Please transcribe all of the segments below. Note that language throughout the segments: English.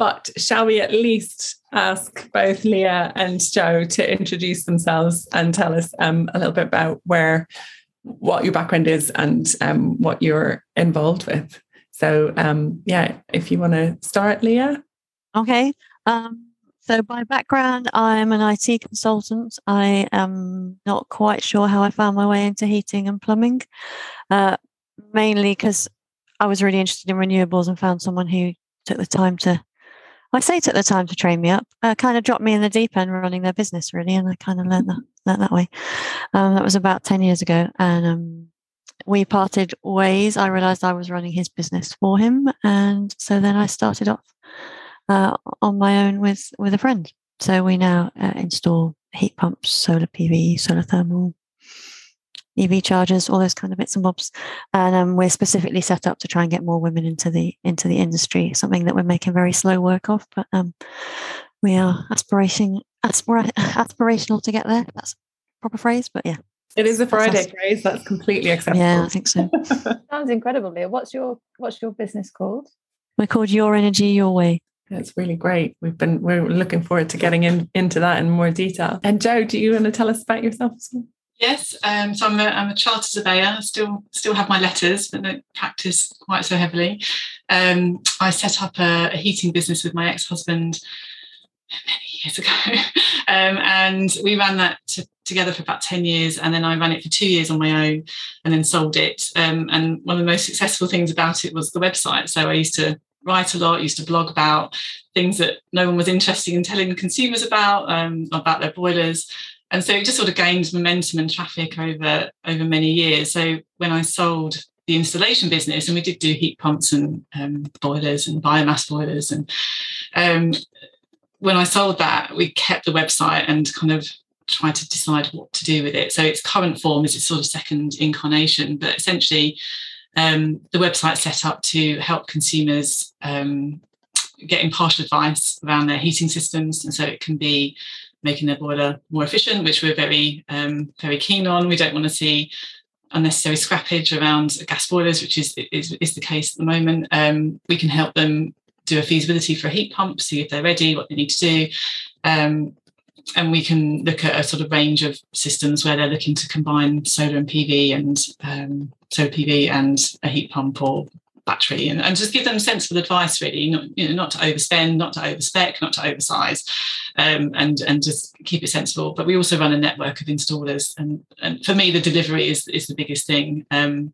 but shall we at least ask both Leah and Jo to introduce themselves and tell us um, a little bit about where, what your background is and um, what you're involved with. So, um, yeah, if you want to start, Leah. Okay. Um, so, by background, I'm an IT consultant. I am not quite sure how I found my way into heating and plumbing, uh, mainly because I was really interested in renewables and found someone who took the time to, I say took the time to train me up, uh, kind of dropped me in the deep end running their business really, and I kind of learned that learned that way. Um, that was about ten years ago, and um, we parted ways. I realised I was running his business for him, and so then I started off uh, on my own with with a friend. So we now uh, install heat pumps, solar PV, solar thermal, EV chargers, all those kind of bits and bobs. And um, we're specifically set up to try and get more women into the into the industry. Something that we're making very slow work of, but um, we are aspiration aspira- aspirational to get there. That's a proper phrase, but yeah. It is a Friday that's phrase. That's completely acceptable. Yeah, I think so. Sounds incredible, Leah. What's your What's your business called? We're called Your Energy Your Way. That's really great. We've been we're looking forward to getting in, into that in more detail. And Jo, do you want to tell us about yourself as well? Yes, um, so I'm a, I'm a charter surveyor. I still still have my letters, but don't practice quite so heavily. Um, I set up a, a, heating business with my ex-husband many years ago, um, and we ran that to, together for about ten years. And then I ran it for two years on my own, and then sold it. Um, and one of the most successful things about it was the website. So I used to write a lot, used to blog about things that no one was interested in telling consumers about, um, about their boilers and so it just sort of gained momentum and traffic over over many years. So when I sold the installation business, and we did do heat pumps and um, boilers and biomass boilers, and um, when I sold that, we kept the website and kind of tried to decide what to do with it. So its current form is its sort of second incarnation, but essentially um, the website set up to help consumers um, get impartial advice around their heating systems, and so it can be making their boiler more efficient, which we're very um, very keen on. We don't want to see unnecessary scrappage around gas boilers, which is is, is the case at the moment. Um, we can help them do a feasibility for a heat pump, see if they're ready, what they need to do. Um, and we can look at a sort of range of systems where they're looking to combine solar and PV and um, solar PV and a heat pump or and, and just give them sensible advice really not you know not to overspend not to overspec not to oversize um, and and just keep it sensible. But we also run a network of installers and and for me the delivery is is the biggest thing. Um,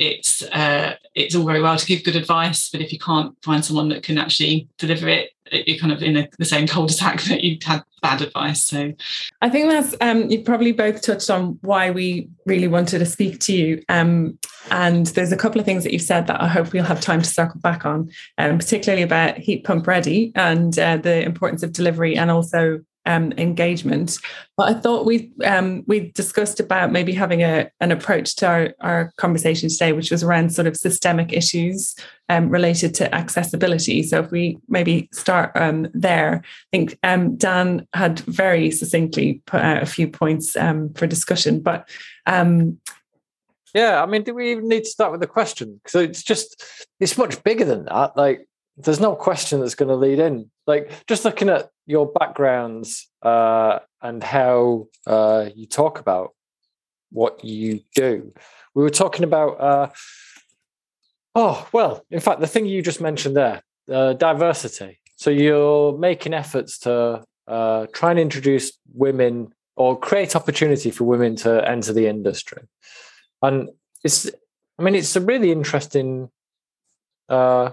it's uh, it's all very well to give good advice, but if you can't find someone that can actually deliver it, you're kind of in a, the same cul-de-sac that you had bad advice. So, I think that's um, you probably both touched on why we really wanted to speak to you. Um, and there's a couple of things that you've said that I hope we'll have time to circle back on, um, particularly about heat pump ready and uh, the importance of delivery, and also um, engagement. But I thought we um, we discussed about maybe having a an approach to our, our conversation today, which was around sort of systemic issues um, related to accessibility. So if we maybe start um, there, I think um, Dan had very succinctly put out a few points um, for discussion, but. yeah, I mean, do we even need to start with the question? Because it's just, it's much bigger than that. Like, there's no question that's going to lead in. Like just looking at your backgrounds uh, and how uh, you talk about what you do. We were talking about. Uh, oh well, in fact, the thing you just mentioned there, uh, diversity. So you're making efforts to uh, try and introduce women or create opportunity for women to enter the industry, and it's. I mean, it's a really interesting uh,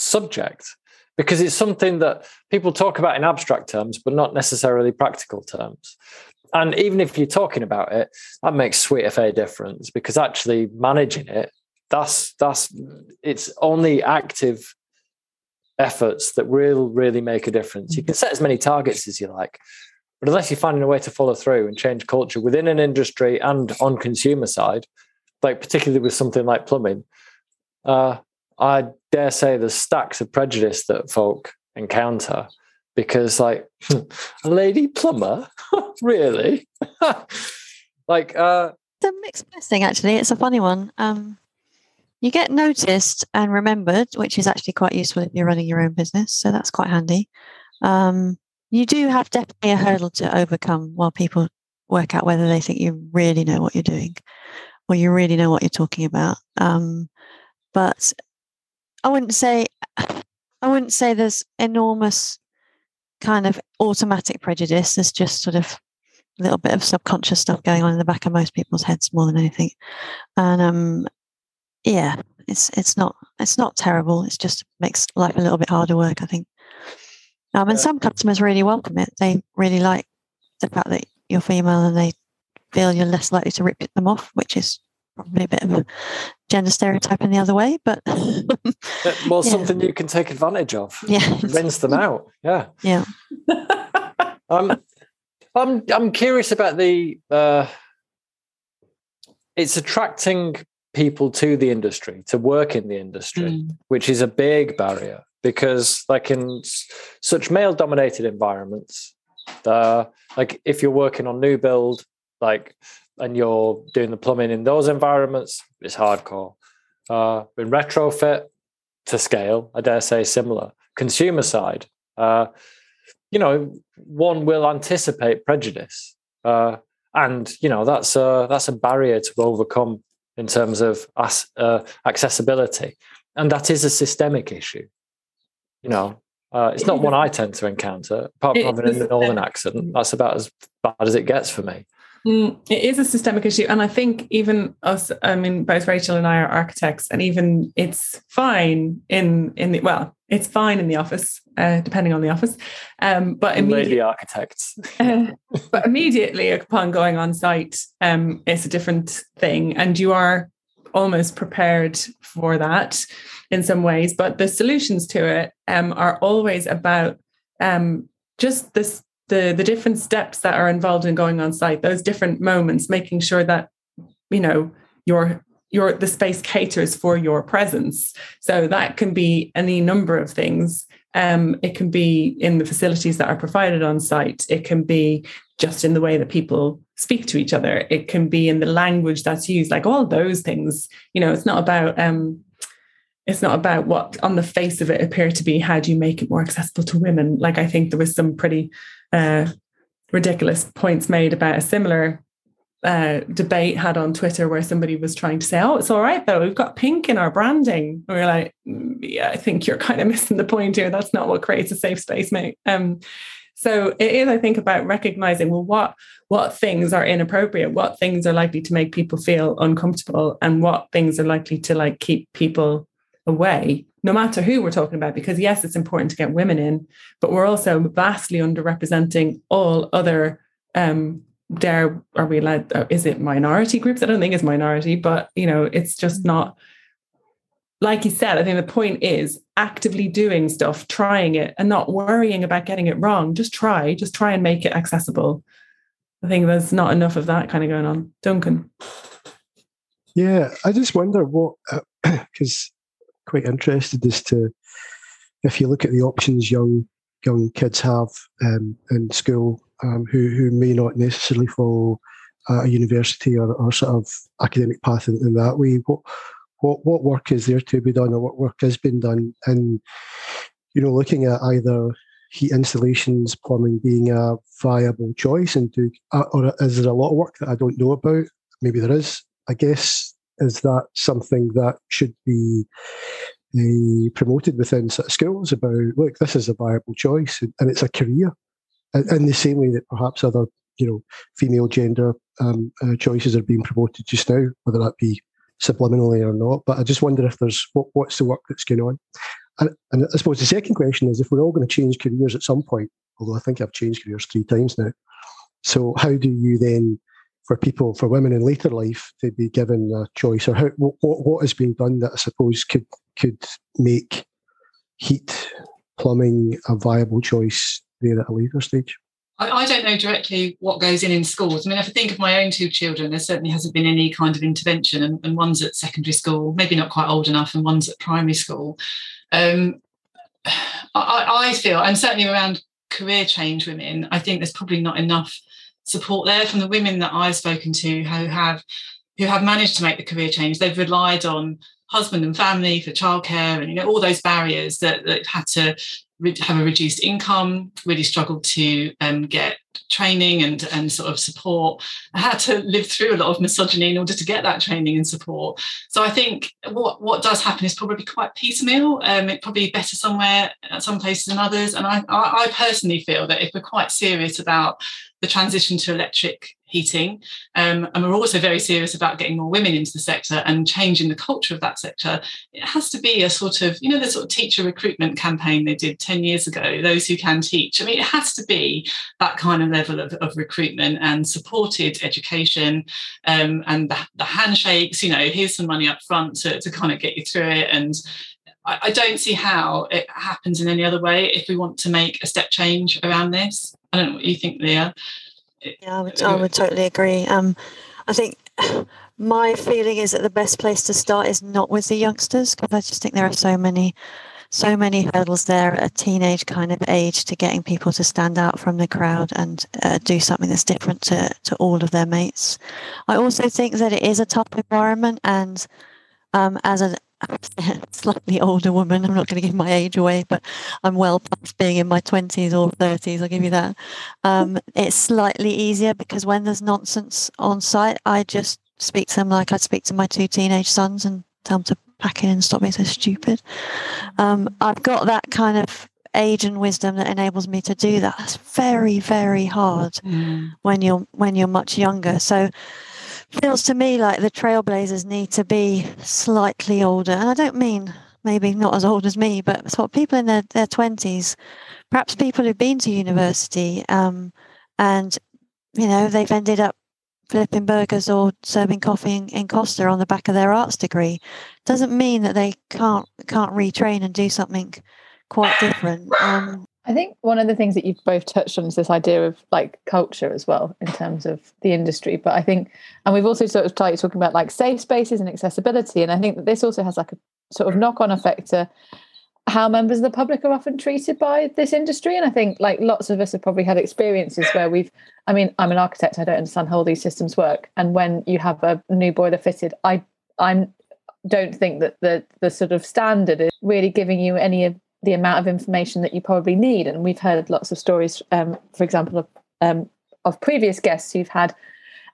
subject because it's something that people talk about in abstract terms, but not necessarily practical terms. And even if you're talking about it, that makes sweet of a difference because actually managing it, that's that's it's only active efforts that will really make a difference. You can set as many targets as you like, but unless you're finding a way to follow through and change culture within an industry and on consumer side, like particularly with something like plumbing, uh, I dare say there's stacks of prejudice that folk encounter because like a lady plumber really like uh it's a mixed blessing actually it's a funny one um you get noticed and remembered, which is actually quite useful if you're running your own business. So that's quite handy. Um, you do have definitely a hurdle to overcome while people work out whether they think you really know what you're doing or you really know what you're talking about. Um, but I wouldn't say I wouldn't say there's enormous kind of automatic prejudice. There's just sort of a little bit of subconscious stuff going on in the back of most people's heads more than anything. And um, yeah, it's it's not it's not terrible. It just makes life a little bit harder work, I think. Um, and some customers really welcome it. They really like the fact that you're female and they feel you're less likely to rip them off, which is probably a bit of a gender stereotype in the other way, but well, yeah. something you can take advantage of. Yeah, rinse them out. Yeah, yeah. um, I'm I'm curious about the. Uh, it's attracting people to the industry to work in the industry, mm. which is a big barrier because, like in such male-dominated environments, uh, like if you're working on new build, like and you're doing the plumbing in those environments, it's hardcore. Uh, in retrofit to scale, I dare say similar. Consumer side, uh, you know, one will anticipate prejudice, uh, and you know that's a that's a barrier to overcome in terms of as, uh, accessibility, and that is a systemic issue. You know, uh, it's not one I tend to encounter, apart from having a northern accent. That's about as bad as it gets for me. Mm, it is a systemic issue. And I think even us, I mean, both Rachel and I are architects, and even it's fine in in the well, it's fine in the office, uh, depending on the office. Um, but immediately architects. uh, but immediately upon going on site, um, it's a different thing, and you are almost prepared for that in some ways. But the solutions to it um, are always about um, just this the the different steps that are involved in going on site those different moments making sure that you know your your the space caters for your presence. So that can be any number of things. Um, it can be in the facilities that are provided on site. It can be just in the way that people speak to each other. It can be in the language that's used like all those things. You know it's not about um, it's not about what on the face of it appear to be how do you make it more accessible to women like i think there was some pretty uh, ridiculous points made about a similar uh, debate had on Twitter where somebody was trying to say, "Oh, it's all right though. We've got pink in our branding." And we are like, mm, "Yeah, I think you're kind of missing the point here. That's not what creates a safe space, mate." Um, so it is, I think, about recognizing well, what what things are inappropriate, what things are likely to make people feel uncomfortable, and what things are likely to like keep people away no matter who we're talking about, because yes, it's important to get women in, but we're also vastly underrepresenting all other um dare are we allowed uh, is it minority groups? I don't think it's minority but you know it's just not like you said i think the point is actively doing stuff trying it and not worrying about getting it wrong. Just try just try and make it accessible. I think there's not enough of that kind of going on. Duncan. Yeah i just wonder what because uh, quite interested as to if you look at the options young young kids have um, in school um, who who may not necessarily follow a university or, or sort of academic path in, in, that way. What what what work is there to be done, or what work has been done, and you know, looking at either heat installations, plumbing being a viable choice, and do uh, or is there a lot of work that I don't know about? Maybe there is. I guess is that something that should be uh, promoted within sort of schools about look this is a viable choice and, it's a career? In the same way that perhaps other you know female gender um, uh, choices are being promoted just now whether that be subliminally or not but i just wonder if there's what, what's the work that's going on? And, and i suppose the second question is if we're all going to change careers at some point although i think i've changed careers three times now so how do you then for people, for women in later life, to be given a choice, or how, what, what has been done that I suppose could could make heat plumbing a viable choice there at a later stage? I, don't know directly what goes in in schools. I mean, if I think of my own two children, there certainly hasn't been any kind of intervention, and, and one's at secondary school, maybe not quite old enough, and one's at primary school. Um, I, I feel, and certainly around career change women, I think there's probably not enough support there from the women that I've spoken to who have who have managed to make the career change. They've relied on husband and family, for childcare, and you know all those barriers that, that had to have a reduced income, really struggled to um, get training and, and sort of support. I had to live through a lot of misogyny in order to get that training and support. So I think what, what does happen is probably quite piecemeal. Um, it probably better somewhere at some places than others. And I, I personally feel that if we're quite serious about the transition to electric heating. Um, and we're also very serious about getting more women into the sector and changing the culture of that sector. It has to be a sort of, you know, the sort of teacher recruitment campaign they did 10 years ago, those who can teach. I mean, it has to be that kind of level of, of recruitment and supported education um, and the, the, handshakes, you know, here's some money up front to, to kind of get you through it. And I, I don't see how it happens in any other way if we want to make a step change around this. I don't know what you think, Leah. Yeah, I would, I would totally agree. Um, I think my feeling is that the best place to start is not with the youngsters because I just think there are so many, so many hurdles there at a teenage kind of age to getting people to stand out from the crowd and uh, do something that's different to to all of their mates. I also think that it is a tough environment, and um, as a slightly older woman. I'm not going to give my age away, but I'm well past being in my 20s or 30s. I'll give you that. Um, it's slightly easier because when there's nonsense on site, I just speak to them like I'd speak to my two teenage sons and tell them to pack in and stop being so stupid. Um, I've got that kind of age and wisdom that enables me to do that. It's very, very hard mm. when you're when you're much younger. So feels to me like the trailblazers need to be slightly older. And I don't mean maybe not as old as me, but sort of people in their, their 20s, perhaps people who've been to university um, and, you know, they've ended up flipping burgers or serving coffee in, in Costa on the back of their arts degree. Doesn't mean that they can't can't retrain and do something quite different. Um, I think one of the things that you've both touched on is this idea of like culture as well in terms of the industry. But I think, and we've also sort of started talking about like safe spaces and accessibility. And I think that this also has like a sort of knock on effect to how members of the public are often treated by this industry. And I think like lots of us have probably had experiences where we've, I mean, I'm an architect, I don't understand how all these systems work. And when you have a new boiler fitted, I, I'm, don't think that the the sort of standard is really giving you any of the amount of information that you probably need. And we've heard lots of stories, um, for example, of, um, of previous guests who've had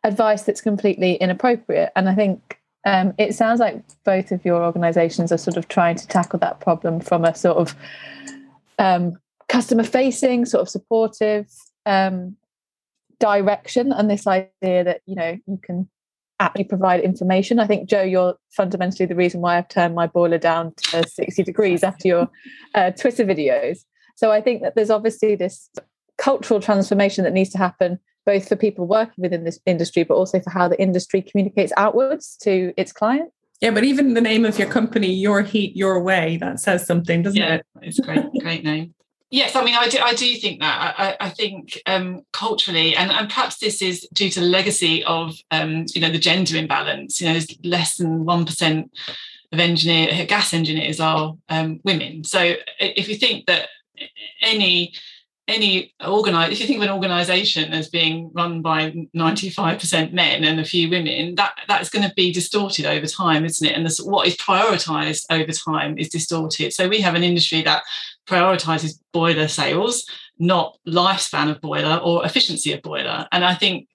advice that's completely inappropriate. And I think um, it sounds like both of your organisations are sort of trying to tackle that problem from a sort of um, customer facing, sort of supportive um, direction, and this idea that you know you can actually provide information. I think, Jo, you're fundamentally the reason why I've turned my boiler down to 60 degrees after your uh, Twitter videos. So I think that there's obviously this cultural transformation that needs to happen both for people working within this industry, but also for how the industry communicates outwards to its clients. Yeah, but even the name of your company, Your Heat, Your Way, that says something, doesn't yeah, it? It's a great, great name. Yes, I mean, I do, I do think that. I, I think um, culturally, and, and perhaps this is due to the legacy of, um, you know, the gender imbalance. You know, there's less than 1% of engineer gas engineers are um, women. So if you think that any any organize if you think of an organization as being run by 95% men and a few women that that's going to be distorted over time isn't it and what is prioritized over time is distorted so we have an industry that prioritizes boiler sales, not lifespan of boiler or efficiency of boiler. And I think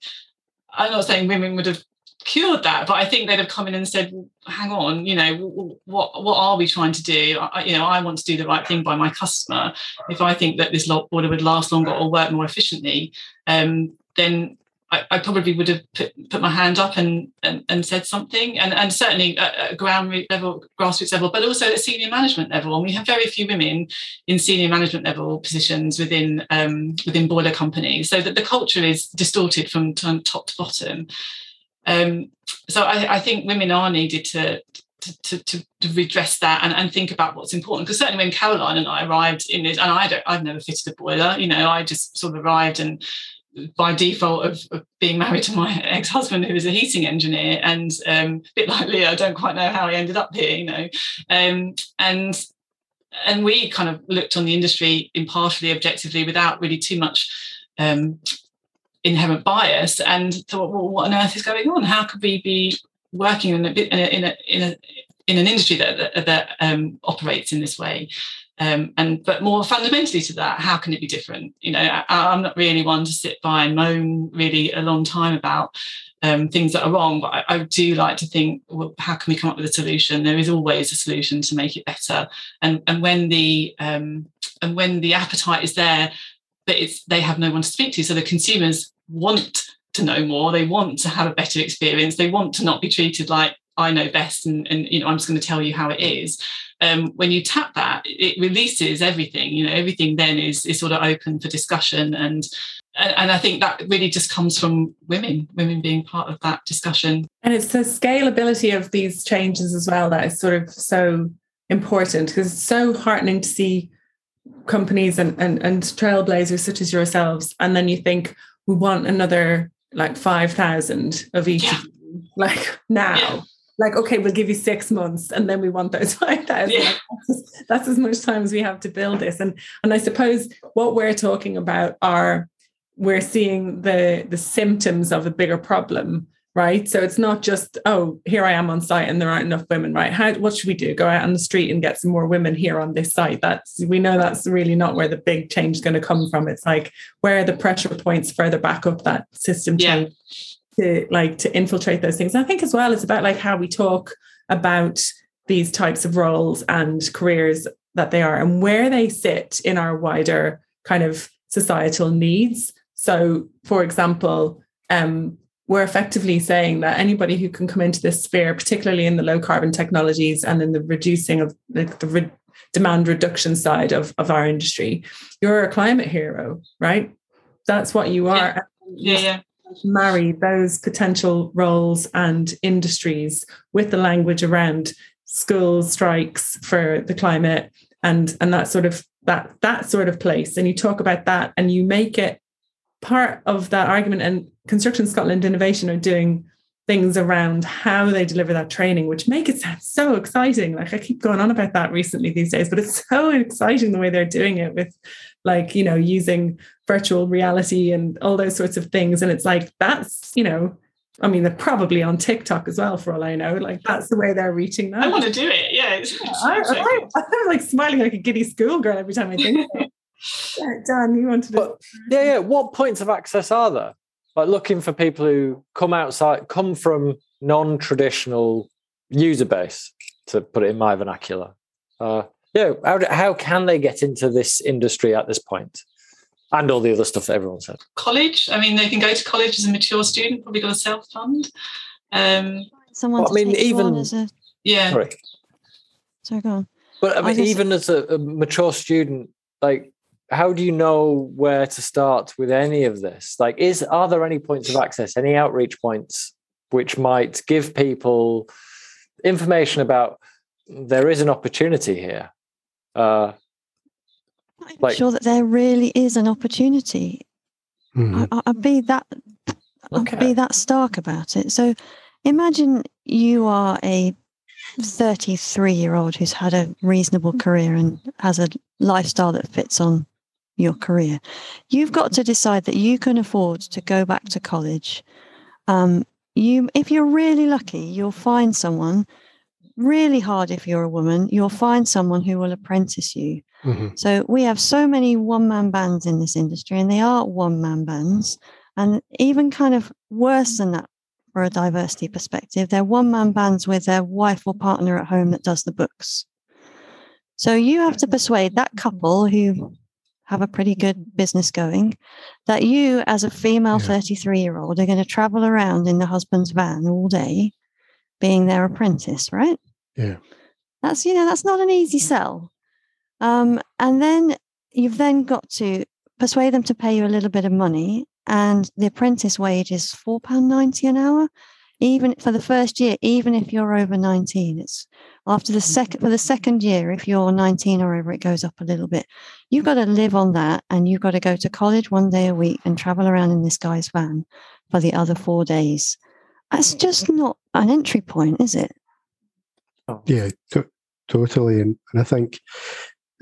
I'm not saying women would have cured that, but I think they'd have come in and said, "Hang on, you know, what what are we trying to do? I, you know, I want to do the right thing by my customer. If I think that this boiler would last longer or work more efficiently, um, then I, probably would have put, put my hand up and, and, and said something, and, and certainly at, ground level, grassroots level, but also at senior management level. And we have very few women in senior management level positions within um, within boiler companies, so that the culture is distorted from top to bottom. Um, so I, I, think women are needed to. To, to, to, redress that and, and think about what's important because certainly when Caroline and I arrived in this and I don't I've never fitted a boiler you know I just sort of arrived and by default of, of, being married to my ex-husband who was a heating engineer and um, a bit like Leah I don't quite know how he ended up here you know um, and and we kind of looked on the industry impartially objectively without really too much um, inherent bias and thought well what on earth is going on how could we be working in a, in a, in a, in a in an industry that that, that um, operates in this way. Um, and but more fundamentally to that, how can it be different? You know, I, am not really one to sit by and moan really a long time about um, things that are wrong, but I, I, do like to think, well, how can we come up with a solution? There is always a solution to make it better. And and when the um, and when the appetite is there, that it's they have no one to speak to, so the consumers want to know more. They want to have a better experience. They want to not be treated like I know best, and, and you know I'm just going to tell you how it is um, when you tap that, it releases everything. You know, everything then is is sort of open for discussion, and and I think that really just comes from women, women being part of that discussion. And it's the scalability of these changes as well that is sort of so important because it's so heartening to see companies and, and and trailblazers such as yourselves, and then you think we want another like five thousand of each, yeah. like now. Yeah like, okay, we'll give you six months and then we want those 5,000. Yeah. That's, that's as much time as we have to build this. And, and I suppose what we're talking about are we're seeing the, the symptoms of a bigger problem right? So it's not just oh here i am on site and there aren't enough women right? How what should we do? Go out on the street and get some more women here on this site. That's we know that's really not where the big change is going to come from. It's like where are the pressure points further back up that system change yeah to like to infiltrate those things. And I think as well it's about like how we talk about these types of roles and careers that they are and where they sit in our wider kind of societal needs. So, for example, um, we're effectively saying that anybody who can come into this sphere, particularly in the low carbon technologies and in the reducing of the, the re- demand reduction side of, of our industry, you're a climate hero, right? That's what you are. Yeah, yeah. yeah marry those potential roles and industries with the language around school strikes for the climate and and that sort of that that sort of place and you talk about that and you make it part of that argument and construction scotland innovation are doing things around how they deliver that training which make it sound so exciting like i keep going on about that recently these days but it's so exciting the way they're doing it with like you know using virtual reality and all those sorts of things and it's like that's you know I mean, they're probably on TikTok as well, for all I know. Like that's the way they're reaching that. I want to do it. Yeah, it's, yeah I, am like smiling like a giddy schoolgirl every time I think. Yeah, Dan, you wanted to. But, yeah, yeah. What points of access are there? Like looking for people who come outside, come from non-traditional user base, to put it in my vernacular. Uh, yeah, how, how can they get into this industry at this point? And all the other stuff that everyone said. College. I mean, they can go to college as a mature student, probably got a self fund. Um, Someone well, I mean, even a... yeah. Sorry. Sorry, go on. But I mean, I even as a, a mature student, like how do you know where to start with any of this like is are there any points of access any outreach points which might give people information about there is an opportunity here uh, I'm like, sure that there really is an opportunity. Mm-hmm. I, will be that. Okay. I'll be that stark about it. So, imagine you are a 33 year old who's had a reasonable career and has a lifestyle that fits on your career. You've got to decide that you can afford to go back to college. Um, you, if you're really lucky, you'll find someone really hard if you're a woman, you'll find someone who will apprentice you. Mm-hmm. So we have so many one man bands in this industry, and they are one man bands. And even kind of worse than that for a diversity perspective, they're one man bands with their wife or partner at home that does the books. So you have to persuade that couple who have a pretty good business going that you, as a female 33 year old, are going to travel around in the husband's van all day being their apprentice, right? Yeah. That's, you know, that's not an easy sell. Um, and then you've then got to persuade them to pay you a little bit of money. And the apprentice wage is £4.90 an hour, even for the first year, even if you're over 19. It's after the second for the second year, if you're 19 or over, it goes up a little bit. You've got to live on that and you've got to go to college one day a week and travel around in this guy's van for the other four days. That's just not an entry point, is it? Oh. Yeah, t- totally. And, and I think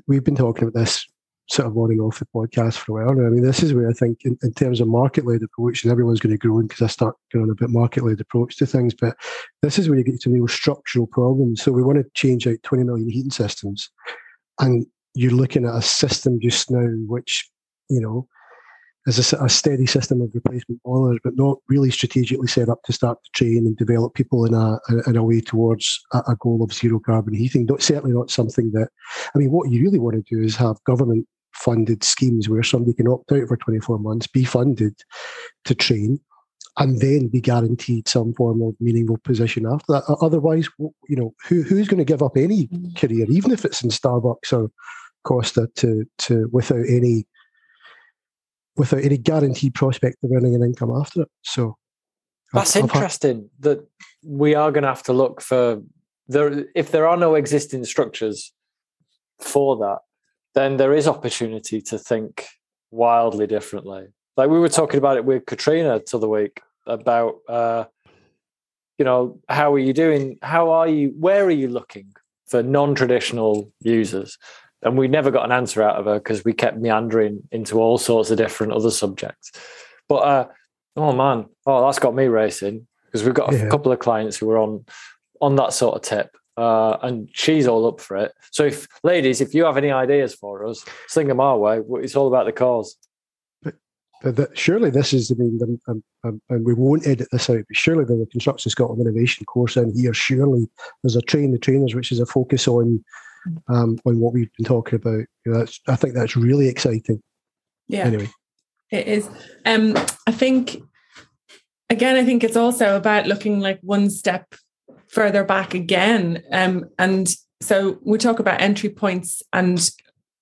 we've been talking about this sort of wanting off the podcast for a while. I mean, this is where I think, in, in terms of market led approach, and everyone's going to grow because I start going on a bit market led approach to things, but this is where you get to real structural problems. So we want to change out 20 million heating systems. And you're looking at a system just now which, you know, is a, a, steady system of replacement boilers, but not really strategically set up to start to train and develop people in a in a way towards a, a goal of zero carbon heating. Not, certainly not something that. I mean, what you really want to do is have government funded schemes where somebody can opt out for 24 months, be funded to train, and then be guaranteed some form of meaningful position after that. Otherwise, you know, who, who's going to give up any mm. career, even if it's in Starbucks or Costa, to to without any without any guaranteed prospect of earning an income after it? So that's I've, interesting. I've had, that we are going to have to look for there if there are no existing structures for that then there is opportunity to think wildly differently. Like we were talking about it with Katrina to the week about, uh, you know, how are you doing? How are you? Where are you looking for non-traditional users? And we never got an answer out of her because we kept meandering into all sorts of different other subjects. But uh, oh man, oh that's got me racing because we've got a yeah. couple of clients who are on on that sort of tip uh, and she's all up for it. So, if ladies, if you have any ideas for us, sling them our way. It's all about the cause. But, but the, surely this is, I mean, um, um, and we won't edit this out, but surely the Construction Scotland Innovation course in here, surely there's a train the trainers, which is a focus on um, on what we've been talking about. You know, that's, I think that's really exciting. Yeah. Anyway, it is. Um, I think again, I think it's also about looking like one step further back again. Um, and so we talk about entry points, and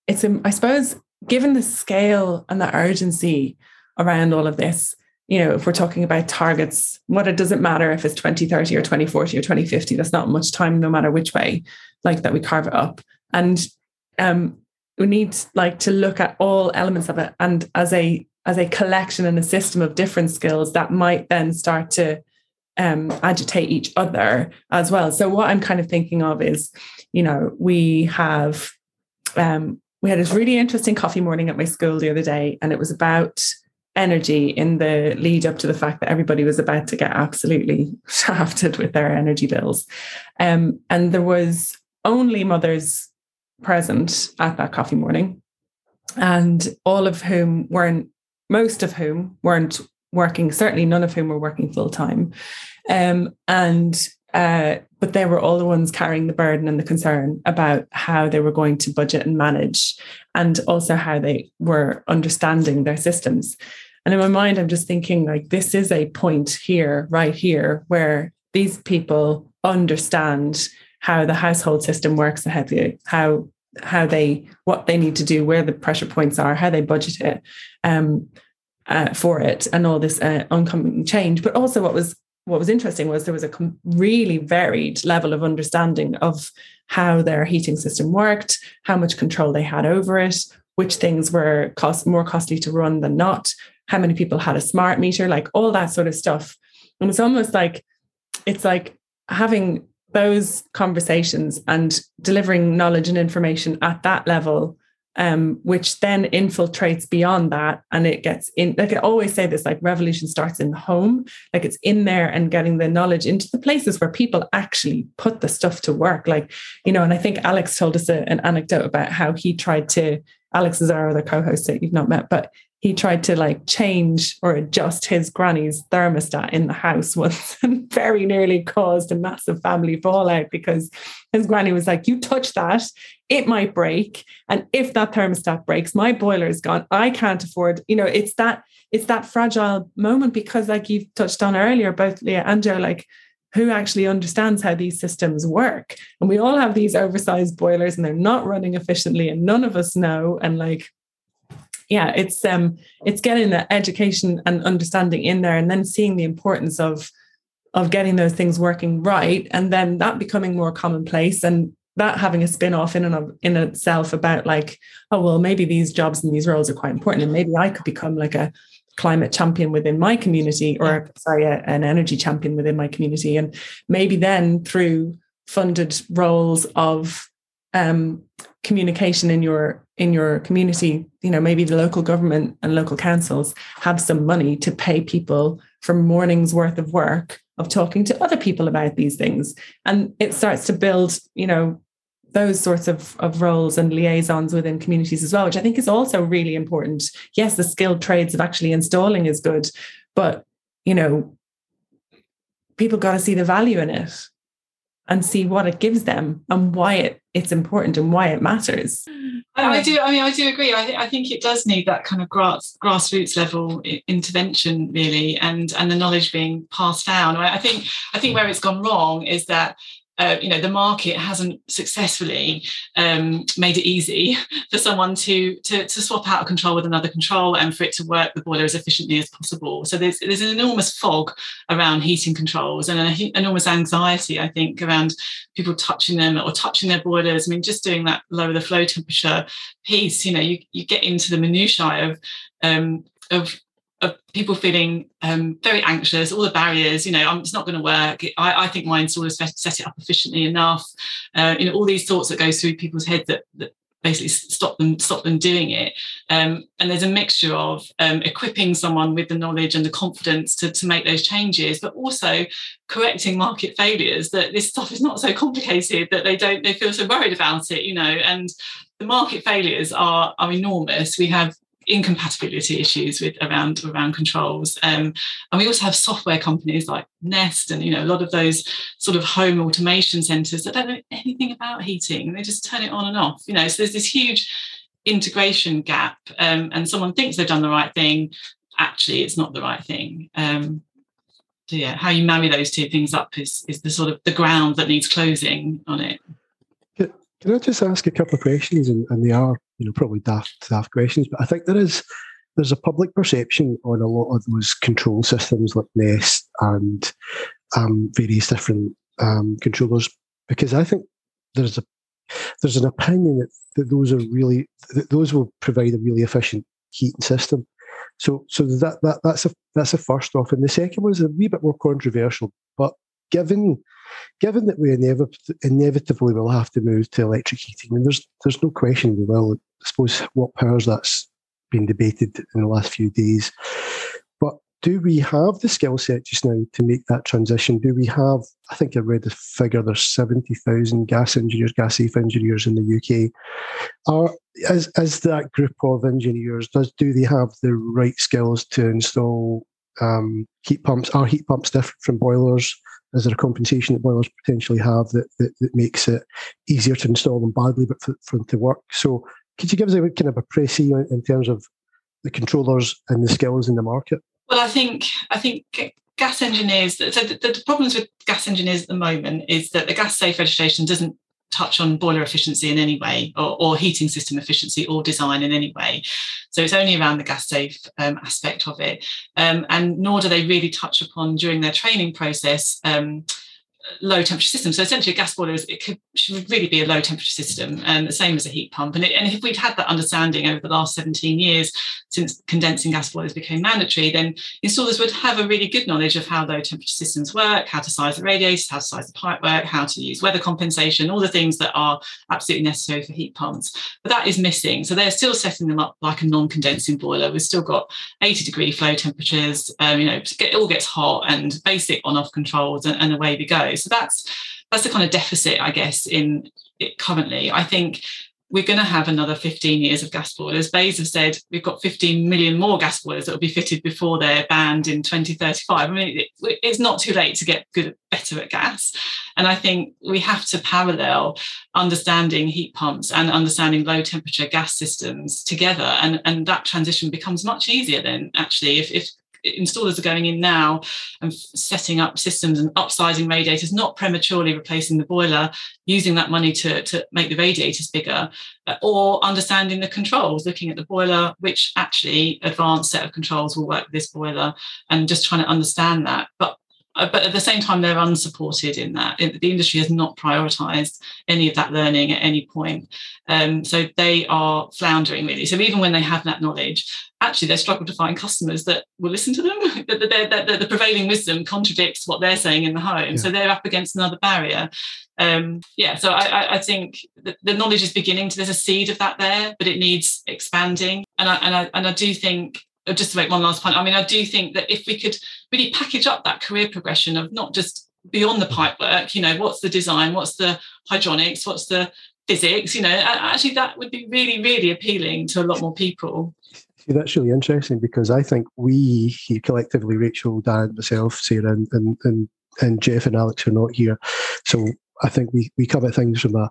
it's, um, I suppose, given the scale and the urgency around all of this, you know, if we're talking about targets, what it doesn't matter if it's 2030 or 2040 or 2050, that's not much time, no matter which way, like that we carve it up. And um, we need like to look at all elements of it and as a as a collection and a system of different skills that might then start to um, agitate each other as well. So what I'm kind of thinking of is, you know, we have um, we had this really interesting coffee morning at my school the other day, and it was about energy in the lead up to the fact that everybody was about to get absolutely shafted with their energy bills. Um, and there was only mothers present at that coffee morning, and all of whom weren't, most of whom weren't working, certainly none of whom were working full time. Um, and uh, but they were all the ones carrying the burden and the concern about how they were going to budget and manage, and also how they were understanding their systems. And in my mind, I'm just thinking like this is a point here, right here, where these people understand how the household system works, how they, how how they what they need to do, where the pressure points are, how they budget it. Um, uh, for it and all this uh, oncoming change. But also, what was what was interesting was there was a really varied level of understanding of how their heating system worked, how much control they had over it, which things were cost more costly to run than not, how many people had a smart meter, like all that sort of stuff. And it's almost like it's like having those conversations and delivering knowledge and information at that level um, which then infiltrates beyond that and it gets in like i always say this like revolution starts in the home. Like it's in there and getting the knowledge into the places where people actually put the stuff to work. Like you know and i think alex told us a, an anecdote about how he tried to alex is our other co-host that you've not met but he tried to like change or adjust his granny's thermostat in the house once and very nearly caused a massive family fallout because his granny was like, You touch that, it might break. And if that thermostat breaks, my boiler is gone. I can't afford, you know, it's that it's that fragile moment because like you've touched on earlier, both Leah and Jo, like who actually understands how these systems work. And we all have these oversized boilers and they're not running efficiently, and none of us know. And like yeah it's um it's getting the education and understanding in there and then seeing the importance of of getting those things working right and then that becoming more commonplace and that having a spin-off in and of in itself about like oh well maybe these jobs and these roles are quite important and maybe i could become like a climate champion within my community or sorry a, an energy champion within my community and maybe then through funded roles of um, communication in your in your community, you know, maybe the local government and local councils have some money to pay people for mornings worth of work of talking to other people about these things. And it starts to build, you know, those sorts of, of roles and liaisons within communities as well, which I think is also really important. Yes, the skilled trades of actually installing is good, but you know, people got to see the value in it and see what it gives them and why it, it's important and why it matters. I, I um, do. I mean, I do agree. I, th- I think it does need that kind of grass, grassroots level intervention, really, and and the knowledge being passed down. I think I think where it's gone wrong is that uh, you know the market hasn't successfully um, made it easy for someone to, to to swap out a control with another control and for it to work the boiler as efficiently as possible. So there's there's an enormous fog around heating controls and an enormous anxiety, I think, around people touching them or touching their boilers. I mean, just doing that lower the flow temperature piece, you know, you, you get into the minutiae of um, of of people feeling um, very anxious, all the barriers, you know, it's not going to work. I, I, think my installers set it up efficiently enough. Uh, you know, all these thoughts that go through people's head that, that basically stop them stop them doing it. Um, and there's a mixture of um, equipping someone with the knowledge and the confidence to, to make those changes, but also correcting market failures that this stuff is not so complicated that they don't they feel so worried about it, you know, and the market failures are are enormous. We have incompatibility issues with around around controls. Um, and we also have software companies like nest and you know a lot of those sort of home automation centers that don't know anything about heating. They just turn it on and off you know. So there's this huge integration gap um, and someone thinks they've done the right thing. Actually it's not the right thing. Um, so yeah how you marry those two things up is is the sort of the ground that needs closing on it. Can I just ask a couple of questions? And, and they are, you know, probably daft, daft questions, but I think there is there's a public perception on a lot of those control systems like Nest and um, various different um, controllers, because I think there's a there's an opinion that, that those are really that those will provide a really efficient heating system. So so that, that that's a that's a first off, and the second one is a wee bit more controversial. But given given that we inevitably will have to move to electric heating, and there's there's no question we will. I suppose what powers that's been debated in the last few days. But do we have the skill set just now to make that transition? Do we have? I think I read the figure. There's seventy thousand gas engineers, gas safe engineers in the UK. Are as as that group of engineers does do they have the right skills to install um, heat pumps? Are heat pumps different from boilers? is there a compensation that boilers potentially have that, that, that makes it easier to install them badly but for, for, them to work? So could you give us a kind of a précis in terms of the controllers and the skills in the market? Well, I think I think gas engineers. So the, the problems with gas engineers at the moment is that the gas safe registration doesn't touch on boiler efficiency in any way or, or, heating system efficiency or design in any way. So it's only around the gas safe um, aspect of it. Um, and nor do they really touch upon during their training process. Um, low temperature system. So essentially, a gas boiler is, it could, should really be a low temperature system, and the same as a heat pump. And, it, and if we'd had that understanding over the last 17 years since condensing gas boilers became mandatory, then installers would have a really good knowledge of how low temperature systems work, how to size the radiators, how to size the pipe work, how to use weather compensation, all the things that are absolutely necessary for heat pumps. But that is missing. So they're still setting them up like a non-condensing boiler. We've still got 80 degree flow temperatures. Um, you know, it all gets hot and basic on-off controls, and, and away we go. So that's that's the kind of deficit, I guess, in it currently. I think we're going to have another 15 years of gas boilers. BEIS have said we've got 15 million more gas boilers that will be fitted before they're banned in 2035. I mean, it, it's not too late to get good, better at gas. And I think we have to parallel understanding heat pumps and understanding low temperature gas systems together. And, and that transition becomes much easier then, actually, if, if installers are going in now and setting up systems and upsizing radiators, not prematurely replacing the boiler, using that money to, to make the radiators bigger, uh, or understanding the controls, looking at the boiler, which actually advanced set of controls will work with this boiler, and just trying to understand that. But but at the same time, they're unsupported in that. The industry has not prioritised any of that learning at any point. Um, so they are floundering really. So even when they have that knowledge, actually they struggle to find customers that will listen to them. that the, the, prevailing wisdom contradicts what they're saying in the home. Yeah. So they're up against another barrier. Um, yeah, so I, I think the knowledge is beginning to, there's a seed of that there, but it needs expanding. And I, and I, and I do think uh, just to make one last point, I mean, I do think that if we could really package up that career progression of not just beyond the pipe work, you know, what's the design, what's the hydronics, what's the physics, you know, actually that would be really, really appealing to a lot more people. See, that's really interesting because I think we collectively, Rachel, Dan, myself, Sarah, and, and, and, and Jeff and Alex are not here. So I think we, we come at things from a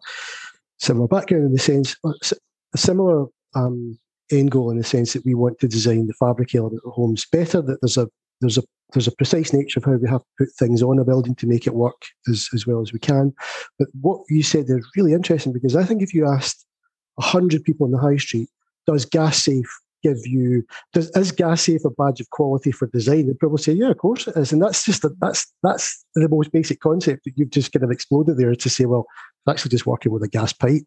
similar background in the sense, a similar um, end goal in the sense that we want to design the fabric element of homes better. That there's a there's a there's a precise nature of how we have to put things on a building to make it work as, as well as we can. But what you said is really interesting because I think if you asked hundred people on the high street, does gas safe give you does is gas safe a badge of quality for design? They'd probably say, yeah, of course it is. And that's just a, that's that's the most basic concept that you've just kind of exploded there to say, well, it's actually just working with a gas pipe.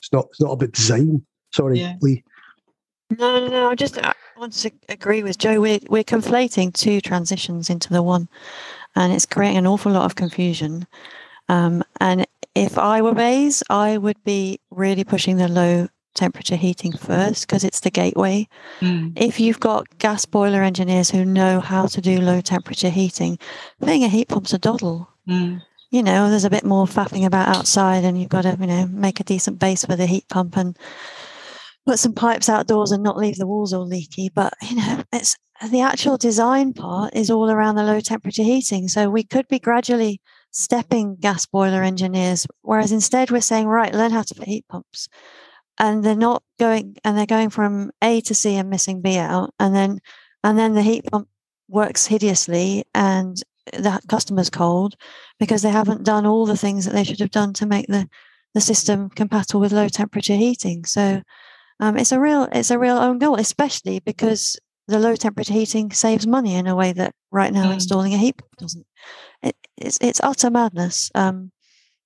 It's not it's not about design. Sorry, yeah. Leah. No, no, no. I just I want to agree with Jo. We're we're conflating two transitions into the one, and it's creating an awful lot of confusion. Um, and if I were BEIS, I would be really pushing the low temperature heating first because it's the gateway. Mm. If you've got gas boiler engineers who know how to do low temperature heating, putting a heat pump's a doddle. Mm. You know, there's a bit more faffing about outside, and you've got to, you know, make a decent base for the heat pump and put some pipes outdoors and not leave the walls all leaky. But you know, it's the actual design part is all around the low temperature heating. So we could be gradually stepping gas boiler engineers, whereas instead we're saying, right, learn how to put heat pumps. And they're not going and they're going from A to C and missing B out. And then and then the heat pump works hideously and the customer's cold because they haven't done all the things that they should have done to make the, the system compatible with low temperature heating. So um, it's a real it's a real own goal, especially because the low temperature heating saves money in a way that right now mm. installing a heat doesn't. It, it's it's utter madness. Um,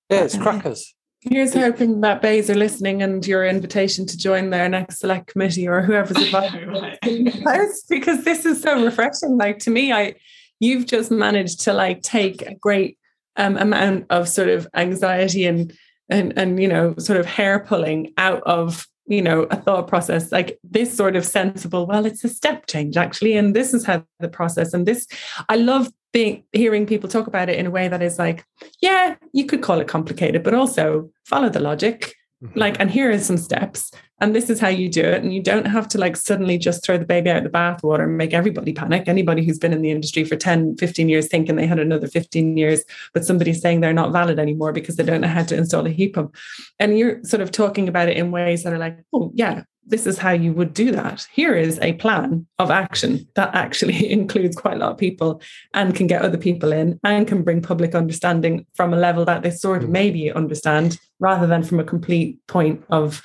yeah, it's crackers. Here's hoping that BEIS are listening and your invitation to join their next select committee or whoever's advising because this is so refreshing. Like to me, I you've just managed to like take a great um, amount of sort of anxiety and and and you know sort of hair pulling out of you know a thought process like this sort of sensible well it's a step change actually and this is how the process and this i love being hearing people talk about it in a way that is like yeah you could call it complicated but also follow the logic. Mm-hmm. like and here are some steps. And this is how you do it. And you don't have to like suddenly just throw the baby out the bathwater and make everybody panic. Anybody who's been in the industry for 10 15 years thinking they had another 15 years but somebody's saying they're not valid anymore because they don't know how to install a heat pump. And you're sort of talking about it in ways that are like oh yeah this is how you would do that. Here is a plan of action that actually includes quite a lot of people and can get other people in and can bring public understanding from a level that they sort of mm. maybe understand rather than from a complete point of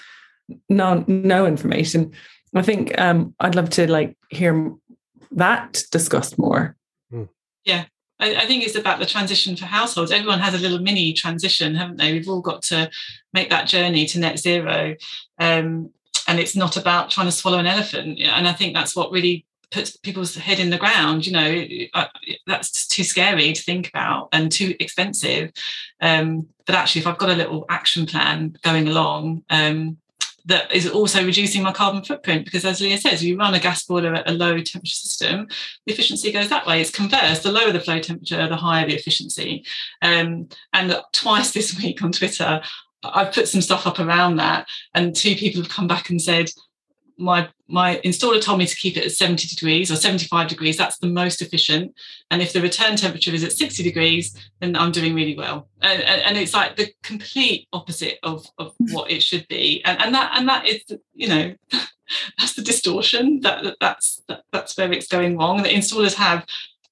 no no information. I think um, I'd love to like hear that discussed more. Mm. Yeah, I, think it's about the transition for households. Everyone has a little mini transition, haven't they? We've all got to make that journey to net zero. Um, and it's not about trying to swallow an elephant. And I think that's what really puts people's head in the ground. You know, that's too scary to think about and too expensive. Um, but actually, if I've got a little action plan going along, um, that is also reducing my carbon footprint because as Leah says, you run a gas boiler at a low temperature system, the efficiency goes that way. It's converse, the lower the flow temperature, the higher the efficiency. Um, and twice this week on Twitter, I've put some stuff up around that, and two people have come back and said, my my installer told me to keep it at 70 degrees or 75 degrees that's the most efficient and if the return temperature is at 60 degrees then i'm doing really well. And, and it's like the complete opposite of, of what it should be and, and that and that is you know that's the distortion that, that's that, that's where it's going wrong the installers have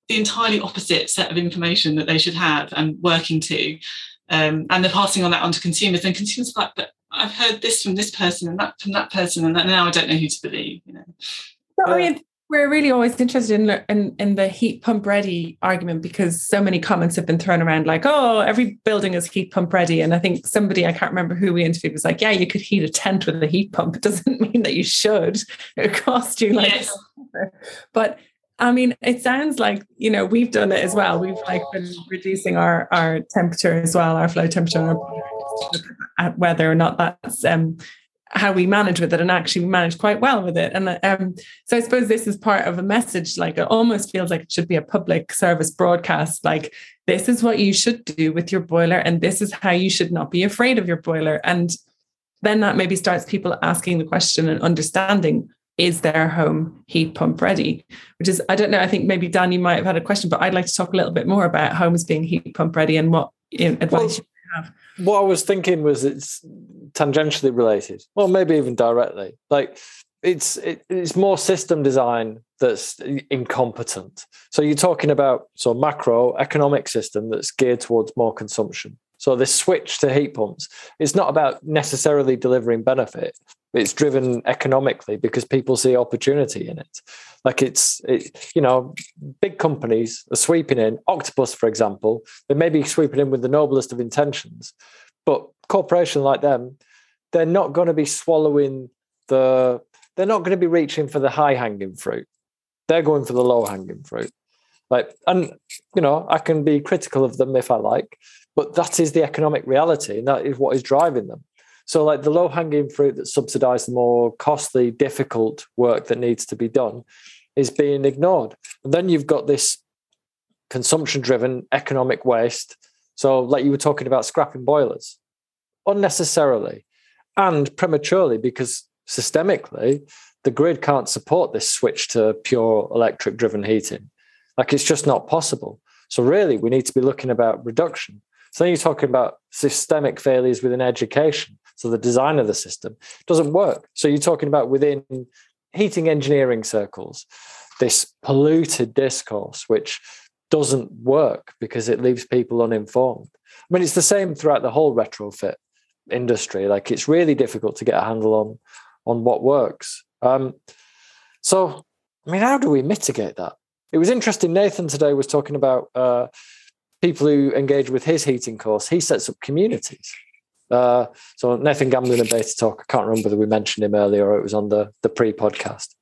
the entirely opposite set of information that they should have and working to um, and they're passing on that on to consumers and consumers are like but i've heard this from this person and that from that person and now i don't know who to believe you know Sorry, we're really always interested in, in, in the heat pump ready argument because so many comments have been thrown around like, oh, every building is heat pump ready. And I think somebody I can't remember who we interviewed was like, yeah, you could heat a tent with a heat pump. It doesn't mean that you should. It costs you like, yes. but I mean, it sounds like you know we've done it as well. We've like been reducing our our temperature as well, our flow temperature, whether or not that's um, how we manage with it. And actually we manage quite well with it. And um, so i suppose this is part of a message like it almost feels like it should be a public service broadcast like this is what you should do with your boiler and this is how you should not be afraid of your boiler. And then that maybe starts people asking the question and understanding is their home heat pump ready which is i don't know i think maybe dan you might have had a question but i'd like to talk a little bit more about homes being heat pump ready and what you know, advice well, you have what I was thinking was it's tangentially related, well, maybe even directly. Like it's it, it's more system design that's incompetent. So you're talking about so macro economic system that's geared towards more consumption. So this switch to heat pumps, it's not about necessarily delivering benefit. It's driven economically because people see opportunity in it. Like it's, it, you know, big companies are sweeping in. Octopus, for example, they may be sweeping in with the noblest of intentions, but corporation like them, they're not going to be swallowing the. They're not going to be reaching for the high hanging fruit. They're going for the low hanging fruit. Like, and you know, I can be critical of them if I like, but that is the economic reality, and that is what is driving them. So, like the low hanging fruit that subsidize the more costly, difficult work that needs to be done is being ignored. And then you've got this consumption driven economic waste. So, like you were talking about scrapping boilers unnecessarily and prematurely because systemically the grid can't support this switch to pure electric driven heating. Like it's just not possible. So, really, we need to be looking about reduction. So, then you're talking about systemic failures within education. So the design of the system doesn't work. So you're talking about within heating engineering circles, this polluted discourse, which doesn't work because it leaves people uninformed. I mean, it's the same throughout the whole retrofit industry. Like it's really difficult to get a handle on on what works. Um, so, I mean, how do we mitigate that? It was interesting. Nathan today was talking about uh, people who engage with his heating course. He sets up communities uh, so Nathan Gambling and Beta Talk. I can't remember whether we mentioned him earlier or it was on the the pre podcast.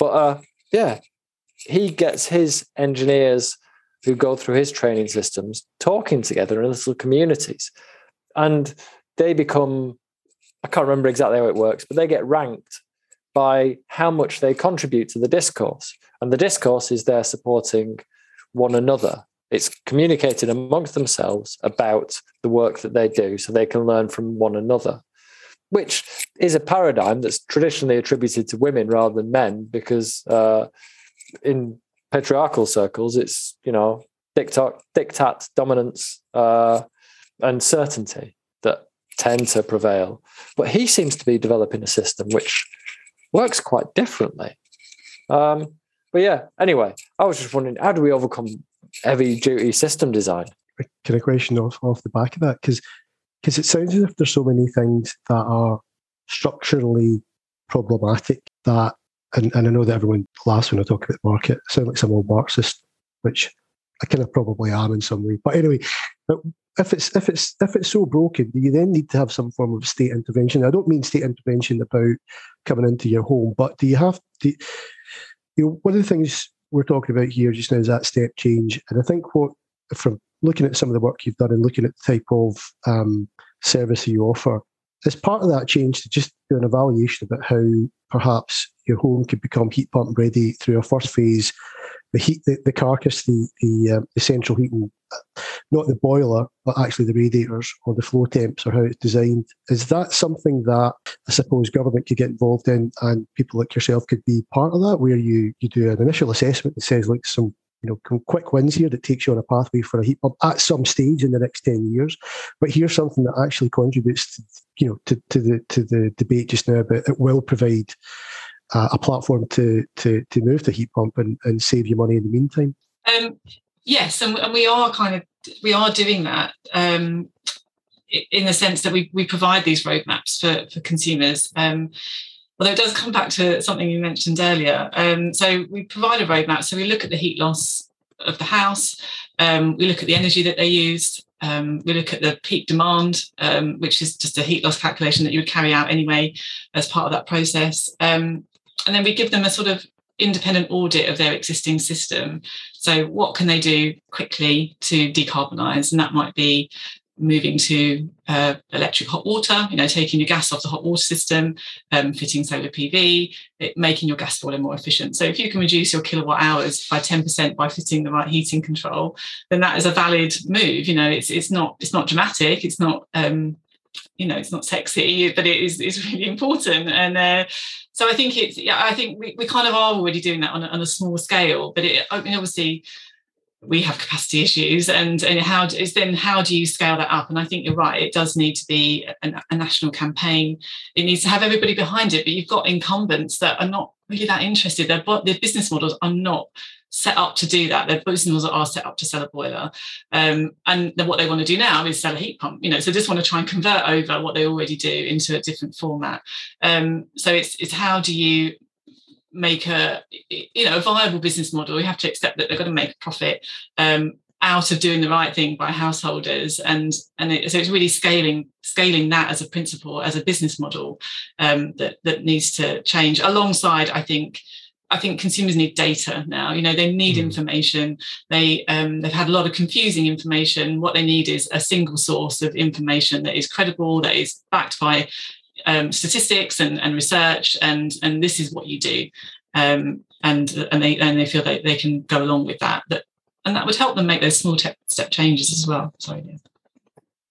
But uh, yeah, he gets his engineers who go through his training systems talking together in little communities, and they become. I can't remember exactly how it works, but they get ranked by how much they contribute to the discourse, and the discourse is there supporting one another it's communicated amongst themselves about the work that they do so they can learn from one another, which is a paradigm that's traditionally attributed to women rather than men because uh, in patriarchal circles, it's, you know, diktat, diktat dominance, uh, and certainty that tend to prevail. But he seems to be developing a system which works quite differently. Um, but yeah, anyway, I was just wondering, how do we overcome heavy duty system design. Kind of question off, off the back of that, because because it sounds as if there's so many things that are structurally problematic that, and, and I know that everyone laughs when I talk about the market. I sound like some old Marxist, which I kind of probably am in some way. But anyway, but if it's if it's if it's so broken, you then need to have some form of state intervention? I don't mean state intervention about coming into your home, but do you have to? You know, one of the things we're talking about here just now is that step change. And I think what, from looking at some of the work you've done and looking at the type of um, service you offer, as part of that change to just do an evaluation about how perhaps your home could become heat pump ready through a first phase the heat, the, the carcass, the the, uh, the central heating, not the boiler, but actually the radiators or the flow temps or how it's designed. Is that something that I suppose government could get involved in, and people like yourself could be part of that, where you you do an initial assessment that says like some you know quick wins here that takes you on a pathway for a heat pump at some stage in the next 10 years but here's something that actually contributes to, you know to, to the to the debate just now but it will provide uh, a platform to to to move to heat pump and, and save you money in the meantime? Um, yes, and, and we are kind of we are doing that um, in the sense that we we provide these roadmaps for for consumers. Um, Although it does come back to something you mentioned earlier. Um, so we provide a roadmap. So we look at the heat loss of the house. Um, we look at the energy that they use. Um, we look at the peak demand, um, which is just a heat loss calculation that you would carry out anyway as part of that process. Um, and then we give them a sort of independent audit of their existing system. So, what can they do quickly to decarbonise? And that might be moving to uh, electric hot water, you know, taking your gas off the hot water system, um, fitting solar PV, it, making your gas boiler more efficient. So if you can reduce your kilowatt hours by 10% by fitting the right heating control, then that is a valid move. You know, it's it's not it's not dramatic, it's not um, you know, it's not sexy, but it is really important. And uh, so I think it's yeah, I think we, we kind of are already doing that on a, on a small scale, but it I mean obviously we have capacity issues and, and how is then how do you scale that up? And i think you're right it does need to be a, a, national campaign. It needs to have everybody behind it but you've got incumbents that are not really that interested. Their, their business models are not set up to do that. Their business models are set up to sell a boiler. Um, and then what they want to do now is sell a heat pump you know so just want to try and convert over what they already do into a different format. Um, so it's it's how do you make a you know a viable business model? We have to accept that they're going to make a profit um, out of doing the right thing by householders. And and it, so it's really scaling scaling that as a principle as a business model um, that that needs to change alongside i think I think consumers need data now. You know, they need mm. information. They um, they've had a lot of confusing information. What they need is a single source of information that is credible, that is backed by um, statistics and, and research, and and this is what you do, um, and and they and they feel that they can go along with that. That and that would help them make those small step changes as well. Sorry. Yeah.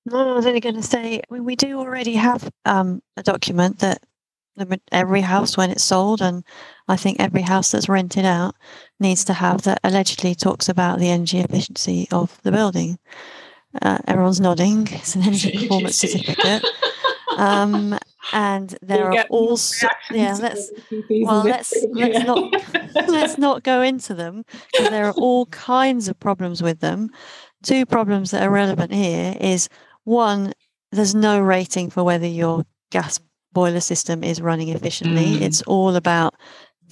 No, I was only going to say we, we do already have um, a document that every house when it's sold, and I think every house that's rented out needs to have that allegedly talks about the energy efficiency of the building. Uh, everyone's nodding. It's an energy performance certificate. Um, and there are also yeah let's well let's let's not let's not go into them because there are all kinds of problems with them two problems that are relevant here is one there's no rating for whether your gas boiler system is running efficiently mm. it's all about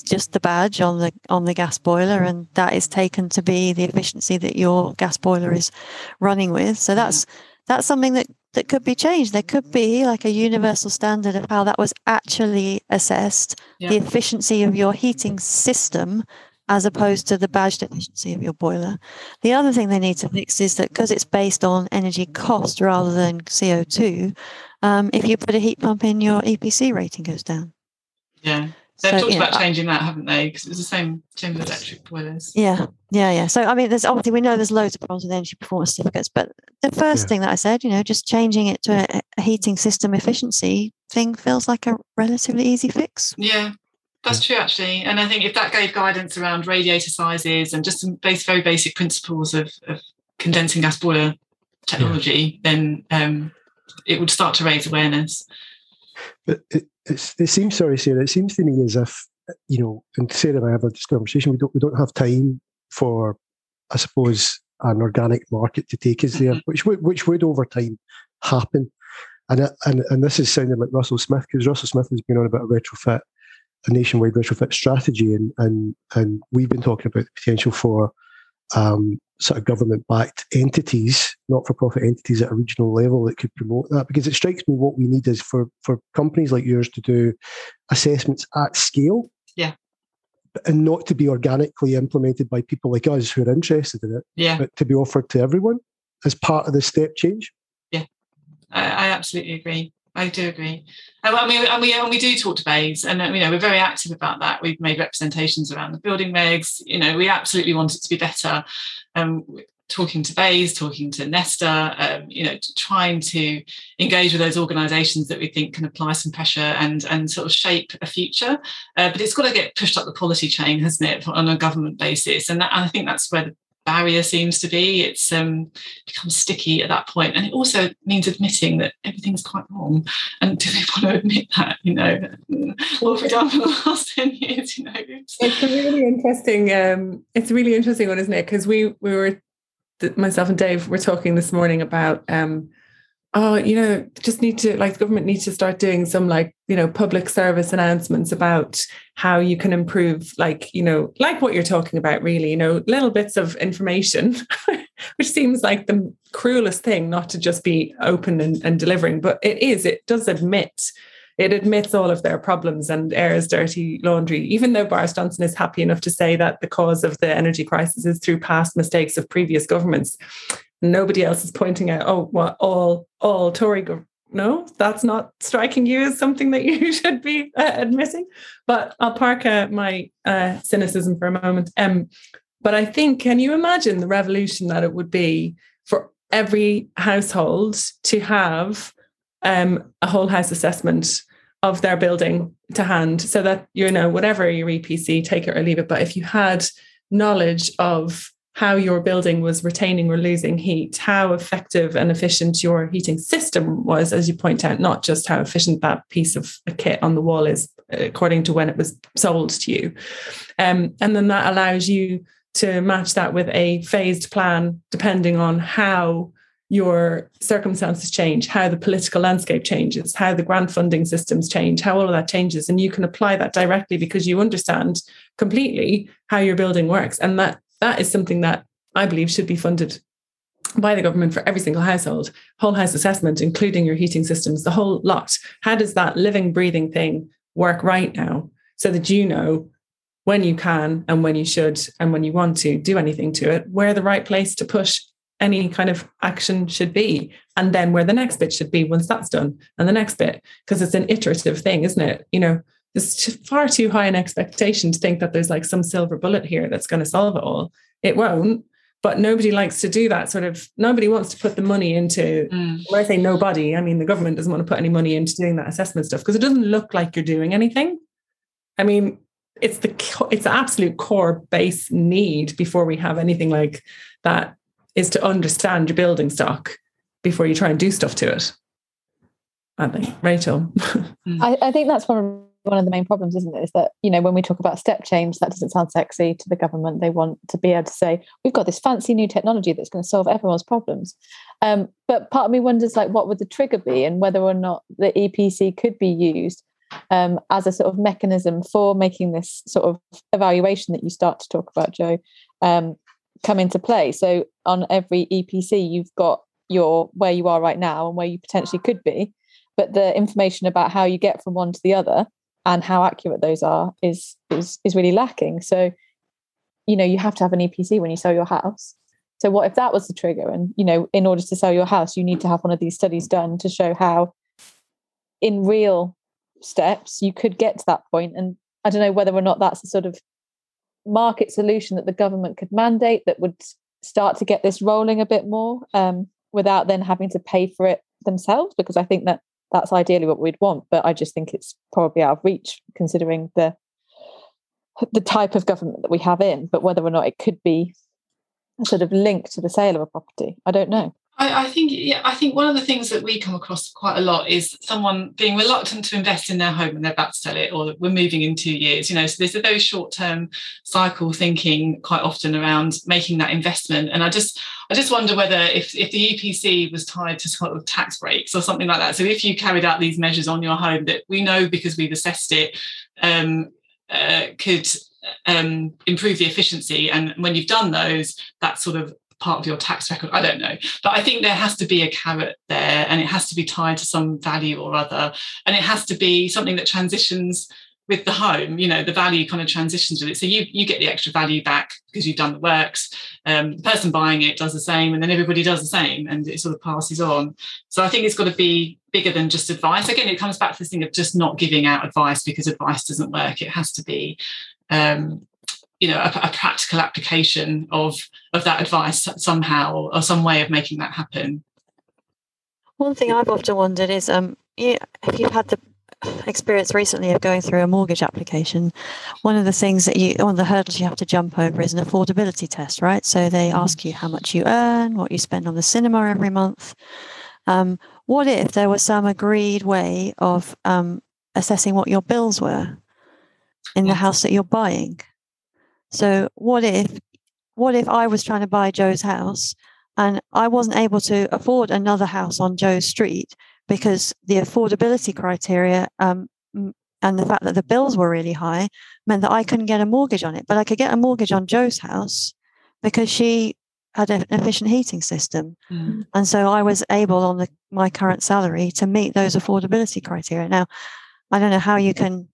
just the badge on the on the gas boiler and that is taken to be the efficiency that your gas boiler is running with so that's that's something that that could be changed. There could be like a universal standard of how that was actually assessed, yeah. the efficiency of your heating system as opposed to the badged efficiency of your boiler. The other thing they need to fix is that because it's based on energy cost rather than CO2, um, if you put a heat pump in, your EPC rating goes down. Yeah. They've so, talked about know, changing that, haven't they? Because it was the same same with electric boilers. Yeah, yeah, yeah. So I mean, there's obviously we know there's loads of problems with energy performance certificates, but the first yeah. thing that I said, you know, just changing it to a, a, heating system efficiency thing feels like a relatively easy fix. Yeah, that's true actually. And I think if that gave guidance around radiator sizes and just some base, very basic principles of, of condensing gas boiler technology, yeah. then um, it would start to raise awareness. But it, it seems sorry, Sarah. It seems to me as if you know, and Sarah and I have this conversation. We don't we don't have time for, I suppose, an organic market to take us there, mm-hmm. which would which would over time happen. And and and this is sounding like Russell Smith because Russell Smith has been on about a retrofit, a nationwide retrofit strategy, and and and we've been talking about the potential for um, sort of government backed entities, not for profit entities at a regional level that could promote that. Because it strikes me what we need is for, for companies like yours to do assessments at scale. Yeah. And not to be organically implemented by people like us who are interested in it, yeah. but to be offered to everyone as part of the step change. Yeah, I, I absolutely agree. I do agree. And we, and we, and we do talk to BEIS, and you know we're very active about that. We've made representations around the building regs. You know, we absolutely want it to be better. Um, talking to BEIS, talking to Nesta, um, you know, trying to engage with those organisations that we think can apply some pressure and and sort of shape a future. Uh, but it's got to get pushed up the policy chain, hasn't it, on a government basis? And, that, and I think that's where the barrier seems to be. It's um, becomes sticky at that point, and it also means admitting that everything's quite wrong. And do they want to admit that? You know, what have we done for the last ten years? You know, it's, it's a really interesting. Um, it's a really interesting one, isn't it? Because we we were myself and Dave were talking this morning about. Um, oh, you know, just need to like the government needs to start doing some like, you know, public service announcements about how you can improve, like, you know, like what you're talking about, really, you know, little bits of information, which seems like the cruelest thing not to just be open and, and delivering, but it is, it does admit it admits all of their problems and airs dirty laundry, even though Boris Johnson is happy enough to say that the cause of the energy crisis is through past mistakes of previous governments nobody else is pointing out, oh, what all all Tory gov- no, that's not striking you as something that you should be uh, admitting. But I'll park uh, my uh, cynicism for a moment. Um, but I think, can you imagine the revolution that it would be for every household to have um, a whole house assessment of their building to hand so that, you know, whatever your EPC, take it or leave it. But if you had knowledge of how your building was retaining or losing heat, how effective and efficient your heating system was, as you point out, not just how efficient that piece of a kit on the wall is according to when it was sold to you. Um, and then that allows you to match that with a phased plan depending on how your circumstances change, how the political landscape changes, how the grant funding systems change, how all of that changes. And you can apply that directly because you understand completely how your building works. And that that is something that I believe should be funded by the government for every single household, whole house assessment, including your heating systems, the whole lot. How does that living, breathing thing work right now so that you know when you can and when you should and when you want to do anything to it, where the right place to push any kind of action should be, and then where the next bit should be once that's done, and the next bit, because it's an iterative thing, isn't it? You know, there's far too high an expectation to think that there's like some silver bullet here that's going to solve it all. It won't. But nobody likes to do that sort of. Nobody wants to put the money into. Mm. When I say nobody, I mean the government doesn't want to put any money into doing that assessment stuff because it doesn't look like you're doing anything. I mean, it's the it's the absolute core base need before we have anything like that is to understand your building stock before you try and do stuff to it. I think Rachel. I, I think that's one one of the main problems, isn't it? Is that, you know, when we talk about step change, that doesn't sound sexy to the government. They want to be able to say, we've got this fancy new technology that's going to solve everyone's problems. Um, but part of me wonders, like, what would the trigger be and whether or not the EPC could be used um, as a sort of mechanism for making this sort of evaluation that you start to talk about, Jo, um, come into play. So on every EPC, you've got your where you are right now and where you potentially could be but the information about how you get from one to the other and how accurate those are is is is really lacking. So you know you have to have an epc when you sell your house. So what if that was the trigger? And you know in order to sell your house you need to have one of these studies done to show how in real steps you could get to that point. and i don't know whether or not that's a sort of market solution that the government could mandate that would start to get this rolling a bit more um, without then having to pay for it themselves because i think that that's ideally what we'd want but i just think it's probably out of reach considering the the type of government that we have in but whether or not it could be sort of link to the sale of a property i don't know I, I, think yeah, I think one of the things that we come across quite a lot is someone being reluctant to invest in their home and they're about to sell it, or we're moving in two years. You know, so there's a very short-term cycle thinking quite often around making that investment. And I just I just wonder whether if if the EPC was tied to sort of tax breaks or something like that. So if you carried out these measures on your home that we know because we've assessed it um, uh, could um, improve the efficiency. And when you've done those, that sort of part of your tax record. I don't know. But I think there has to be a carrot there and it has to be tied to some value or other. And it has to be something that transitions with the home, you know, the value kind of transitions with it. So you you get the extra value back because you've done the works. Um, the person buying it does the same, and then everybody does the same, and it sort of passes on. So I think it's got to be bigger than just advice. Again, it comes back to this thing of just not giving out advice because advice doesn't work. It has to be um, you know a, a, practical application of of that advice somehow or, some way of making that happen? One thing i've often wondered is um you, if you've had the experience recently of going through a mortgage application? One of the things that you one of the hurdles you have to jump over is an affordability test right? So they mm-hmm. ask you how much you earn what you spend on the cinema every month. Um, what if there was some agreed way of um, assessing what your bills were in the house that you're buying so what if what if I was trying to buy Jo's house, And I wasn't able to afford another house on Jo's Street because the affordability criteria um, and the fact that the bills were really high meant that I couldn't get a mortgage on it. But I could get a mortgage on Jo's house because she had an efficient heating system. Mm. And so I was able on the, my current salary to meet those affordability criteria. Now, I don't know how you can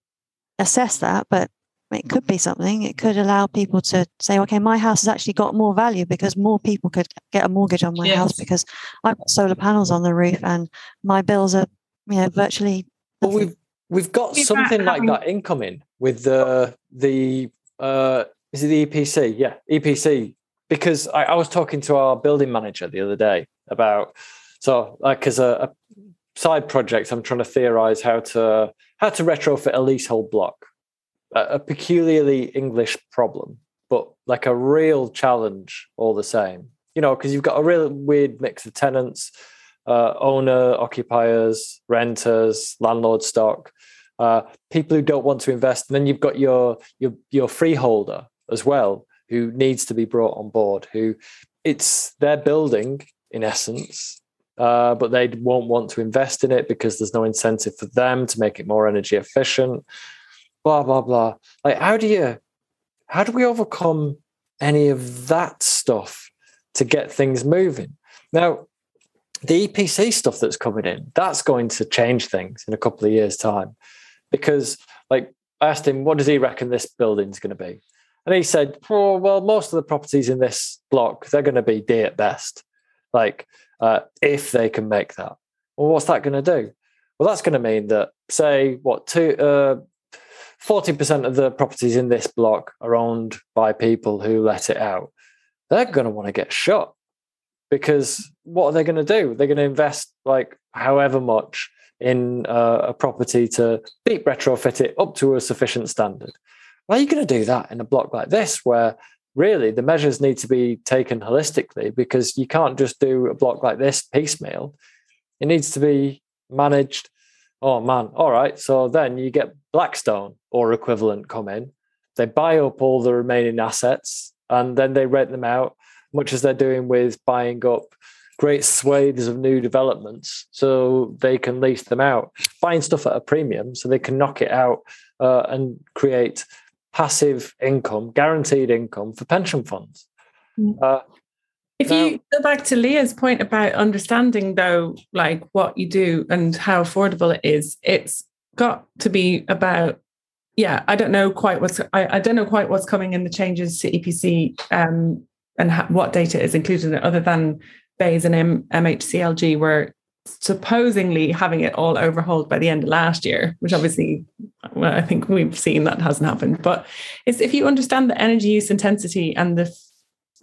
assess that, but it could be something. It could allow people to say, okay, my house has actually got more value because more people could get a mortgage on my yes. house because I've got solar panels on the roof and my bills are, you know, virtually. Well, we've we've got we've something like that incoming with the the uh, is it the EPC? Yeah, EPC. Because I, I was talking to our building manager the other day about so like as a, a side project, I'm trying to theorize how to how to retrofit a leasehold block a peculiarly English problem, but like a real challenge all the same. You know, because you've got a real weird mix of tenants, uh, owner, occupiers, renters, landlord stock, uh, people who don't want to invest, and then you've got your your your freeholder as well, who needs to be brought on board. Who it's their building in essence, uh, but they won't want to invest in it because there's no incentive for them to make it more energy efficient blah blah blah. Like how do you how do we overcome any of that stuff to get things moving? Now the epc stuff that's coming in that's going to change things in a couple of years time. Because like i asked him what does he reckon this building's going to be? And he said oh, well most of the properties in this block they're going to be d at best. Like uh, if they can make that. Well what's that going to do? Well that's going to mean that say what two uh, 40% of the properties in this block are owned by people who let it out. They're going to want to get shot because what are they going to do? They're going to invest like however much in uh, a property to deep retrofit it up to a sufficient standard. Are you going to do that in a block like this where really the measures need to be taken holistically because you can't just do a block like this piecemeal. It needs to be managed Oh man, all right. So then you get Blackstone or equivalent come in. They buy up all the remaining assets and then they rent them out, much as they're doing with buying up great swathes of new developments so they can lease them out, buying stuff at a premium so they can knock it out uh, and create passive income, guaranteed income for pension funds. Mm. Uh, if you go back to Leah's point about understanding, though, like what you do and how affordable it is, it's got to be about. Yeah, I don't know quite what's I, I don't know quite what's coming in the changes to EPC um, and ha- what data is included in it other than BEIS and M- MHCLG, were supposedly having it all overhauled by the end of last year, which obviously well, I think we've seen that hasn't happened. But it's if you understand the energy use intensity and the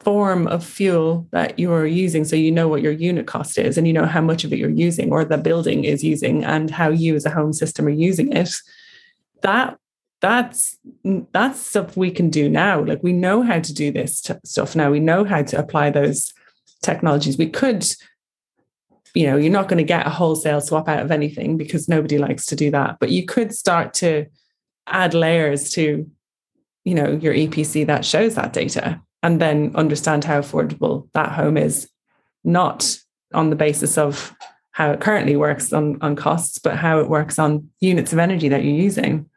form of fuel that you are using so you know what your unit cost is and you know how much of it you're using or the building is using and how you as a home system are using it that that's that's stuff we can do now. Like we know how to do this stuff now. We know how to apply those technologies. We could you know you're not going to get a wholesale swap out of anything because nobody likes to do that but you could start to add layers to you know your epc that shows that data and then understand how affordable that home is, not on the basis of how it currently works on, on costs, but how it works on units of energy that you're using.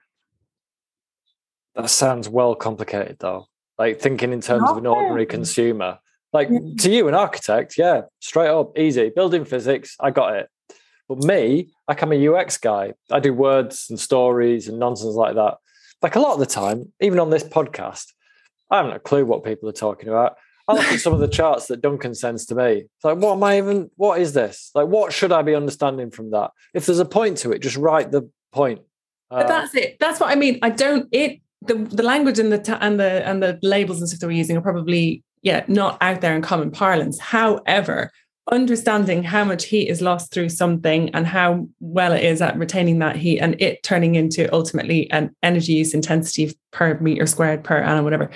That sounds well complicated though. Like thinking in terms not of an ordinary consumer. Like yeah. to you, an architect, yeah, straight up, easy. Building physics, I got it. But me, like I'm a UX guy. I do words and stories and nonsense like that. Like a lot of the time, even on this podcast, I haven't a clue what people are talking about. I look at some of the charts that Duncan sends to me. It's like, what am I even? What is this? Like, what should I be understanding from that? If there's a point to it, just write the point. Uh, but that's it. That's what I mean. I don't. It the the language and the ta- and the and the labels and stuff that we're using are probably yeah not out there in common parlance. However, understanding how much heat is lost through something and how well it is at retaining that heat and it turning into ultimately an energy use intensity per meter squared per annum, whatever.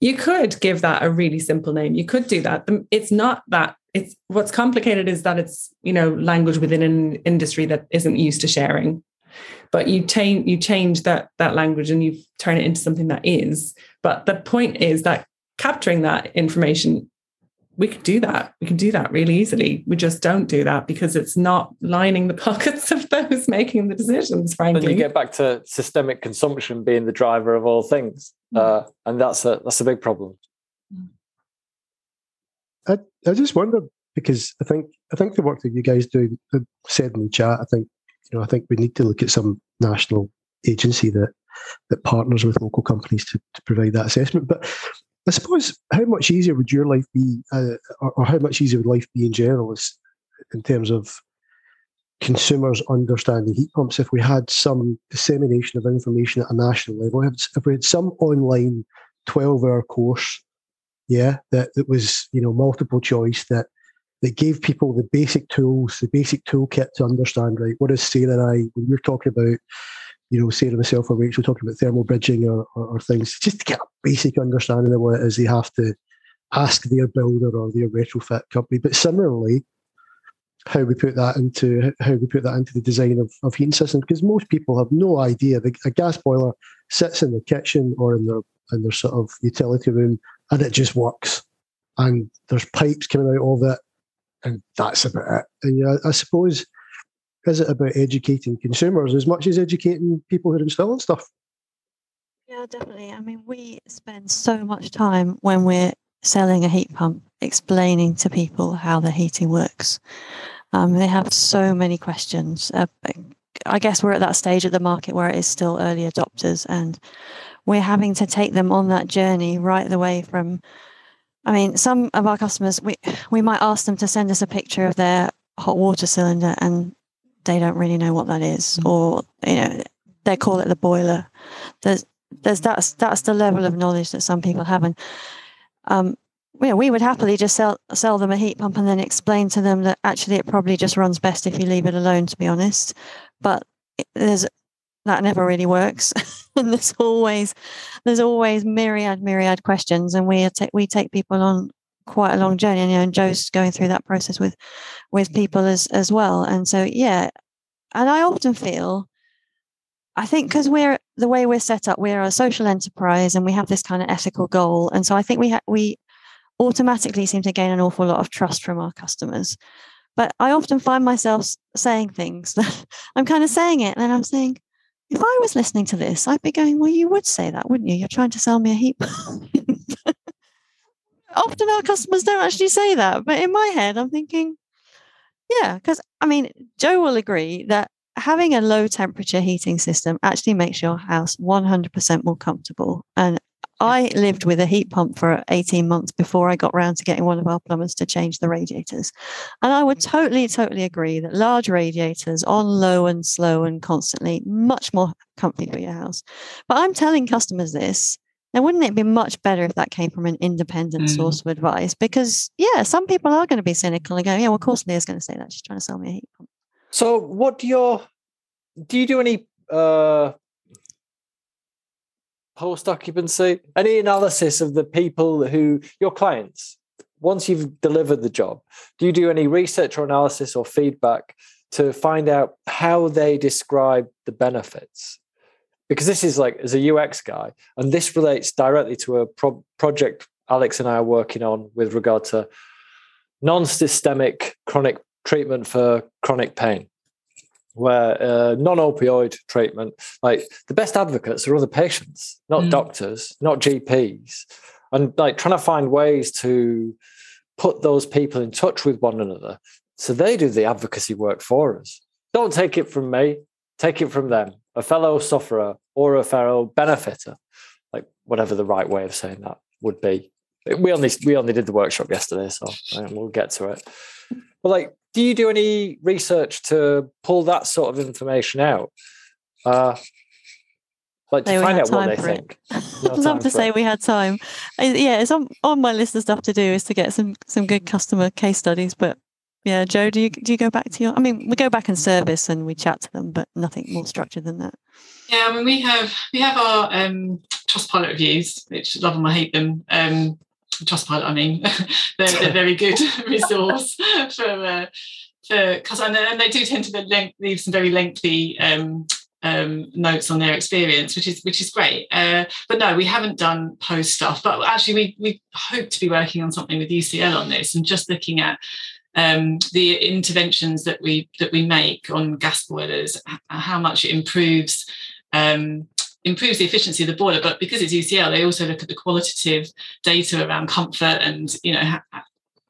You could give that a really simple name. You could do that. It's not that it's what's complicated is that it's, you know, language within an industry that isn't used to sharing. But you change you change that that language and you turn it into something that is. But the point is that capturing that information we could do that. We can do that really easily. We just don't do that because it's not lining the pockets of those making the decisions, frankly. Then you get back to systemic consumption being the driver of all things. Mm. Uh, and that's a that's a big problem. I, I just wonder because I think I think the work that you guys do said in the chat, I think you know, I think we need to look at some national agency that that partners with local companies to, to provide that assessment. But I suppose how much easier would your life be, uh, or, or, how much easier would life be in general, is, in terms of consumers understanding heat pumps if we had some dissemination of information at a national level? If we had some online twelve-hour course, yeah, that that was you know multiple choice that that gave people the basic tools, the basic toolkit to understand right what is and I when we're talking about you know, Sarah, myself, or Rachel talking about thermal bridging or, or, or, things, just to get a basic understanding of what it is they have to ask their builder or their retrofit company. But similarly, how we put that into how we put that into the design of, of heating systems, because most people have no idea. The, a gas boiler sits in the kitchen or in their in their sort of utility room, and it just works. And there's pipes coming out of it, and that's about it. And yeah, I suppose is it about educating consumers as much as educating people who are installing stuff? Yeah, definitely. I mean, we spend so much time when we're selling a heat pump explaining to people how the heating works. Um, they have so many questions. Uh, I guess we're at that stage of the market where it is still early adopters, and we're having to take them on that journey right the way from. I mean, some of our customers, we we might ask them to send us a picture of their hot water cylinder, and they don't really know what that is, mm. or you know, they call it the boiler. There's there's that's that's the level of knowledge that some people have, and um, you know, we would happily just sell sell them a heat pump and then explain to them that actually it probably just runs best if you leave it alone. To be honest, but there's that never really works, and there's always there's always myriad myriad questions, and we take we take people on quite a long journey and, you know, and jo's going through that process with with mm-hmm. people as as well and so yeah and i often feel i think because we're the way we're set up we're a social enterprise and we have this kind of ethical goal and so i think we ha- we automatically seem to gain an awful lot of trust from our customers. But i often find myself saying things that i'm kind of saying it and then i'm saying if i was listening to this i'd be going well you would say that wouldn't you? You're trying to sell me a heap often our customers don't actually say that. But in my head, I'm thinking, yeah, because I mean, Jo will agree that having a low temperature heating system actually makes your house 100% more comfortable. And I lived with a heat pump for 18 months before I got round to getting one of our plumbers to change the radiators. And I would totally, totally agree that large radiators on low and slow and constantly much more comfy for your house. But I'm telling customers this now, wouldn't it be much better if that came from an independent mm. source of advice? Because, yeah, some people are going to be cynical and go, yeah, well, of course Leah's going to say that. She's trying to sell me a heat pump. So, what do your, do you do any uh, post occupancy, any analysis of the people who, your clients, once you've delivered the job, do you do any research or analysis or feedback to find out how they describe the benefits? Because this is like as a UX guy, and this relates directly to a pro- project Alex and I are working on with regard to non-systemic chronic treatment for chronic pain, where uh, non-opioid treatment, like the best advocates are other patients, not mm. doctors, not GPs, and like trying to find ways to put those people in touch with one another so they do the advocacy work for us. Don't take it from me, take it from them a fellow sufferer or a fellow benefitor, like whatever the right way of saying that would be. We only we only did the workshop yesterday, so um, we'll get to it. But like, do you do any research to pull that sort of information out? Uh, like to find out what they think. I'd love to say it. we had time. Yeah, it's on, on my list of stuff to do is to get some some good customer case studies, but yeah, Jo, do you do you go back to your? I mean, we go back and service and we chat to them, but nothing more structured than that. Yeah, I mean, we have we have our um, Trustpilot reviews, which love them, I hate them. Um, Trustpilot, I mean, they're, they're very good resource for uh, for because and, and they do tend to leave some very lengthy um, um, notes on their experience, which is which is great. Uh, but no, we haven't done post stuff. But actually, we we hope to be working on something with UCL on this and just looking at um, the interventions that we that we make on gas boilers, how much it improves. Um, improves the efficiency of the boiler but because it's UCL they also look at the qualitative data around comfort and you know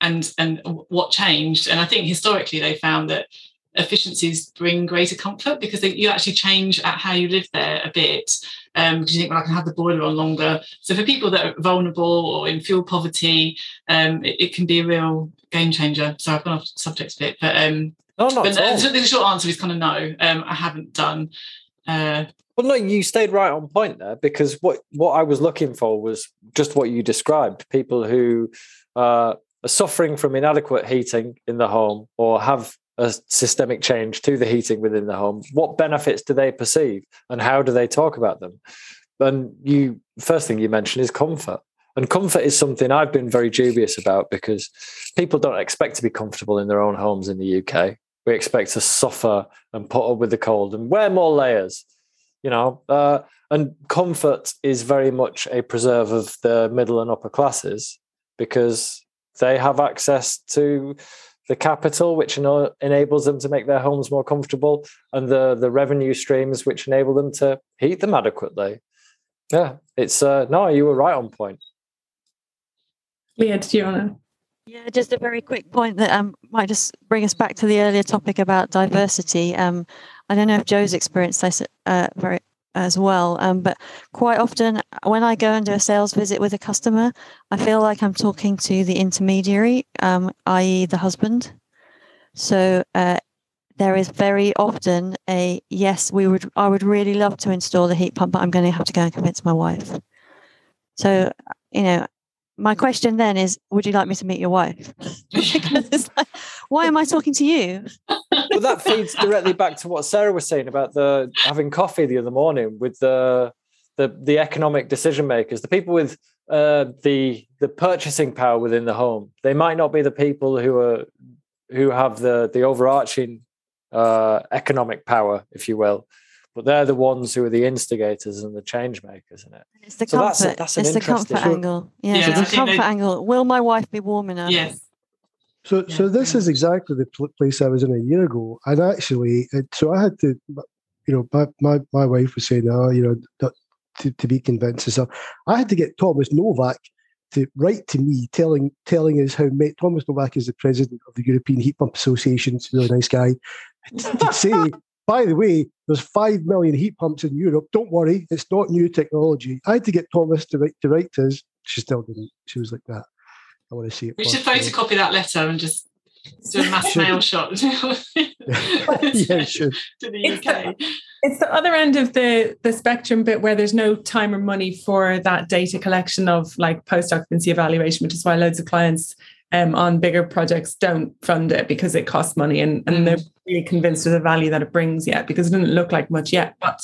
and and what changed and I think historically they found that efficiencies bring greater comfort because they, you actually change at how you live there a bit um, you think well I can have the boiler on longer so for people that are vulnerable or in fuel poverty um, it, it, can be a real game changer so I've gone off subject a bit but um no, not but the, the short answer is kind of no um, I haven't done uh, well, no, you stayed right on point there because what what I was looking for was just what you described: people who uh, are suffering from inadequate heating in the home or have a systemic change to the heating within the home. What benefits do they perceive, and how do they talk about them? And you first thing you mentioned is comfort. And comfort is something I've been very dubious about because people don't expect to be comfortable in their own homes in the UK. We expect to suffer and put up with the cold and wear more layers you know uh, and comfort is very much a preserve of the middle and upper classes because they have access to the capital which enables them to make their homes more comfortable and the the revenue streams which enable them to heat them adequately yeah it's uh no you were right on point leah do you want to yeah, just a very quick point that um, might just bring us back to the earlier topic about diversity. Um, I don't know if Jo's experienced this uh, very as well, um, but quite often when I go and do a sales visit with a customer, I feel like I'm talking to the intermediary, um, i.e., the husband. So uh, there is very often a yes, we would. I would really love to install the heat pump, but I'm going to have to go and convince my wife. So you know, my question then is would you like me to meet your wife? Like, why am i talking to you? Well that feeds directly back to what sarah was saying about the having coffee the other morning with the the, the economic decision makers the people with uh, the the purchasing power within the home. They might not be the people who are who have the the overarching uh, economic power if you will but they're the ones who are the instigators and the change makers in it. It's the so comfort. That's, that's it's the comfort angle. Yeah, yeah the comfort angle. Will my wife be warm enough? Yes. So, yeah. so this is exactly the place I was in a year ago, and actually, it, so I had to, you know, my my, my wife was saying, oh, you know, to, to be convinced and stuff. I had to get Thomas Nowak to write to me, telling telling us how Thomas Nowak is the president of the European Heat Pump Association. He's a really nice guy. to say by the way, there's five million heat pumps in Europe. Don't worry, it's not new technology. I had to get Thomas to write to write to us. She still didn't. She was like that. I want to see it. We should photocopy that letter and just do a mass mail shot. yeah, should. to the UK. It's the, it's the other end of the the spectrum bit where there's no time or money for that data collection of like post occupancy evaluation, which is why loads of clients um, on bigger projects don't fund it because it costs money and, and mm. they're really convinced of the value that it brings yet because it doesn't look like much yet. But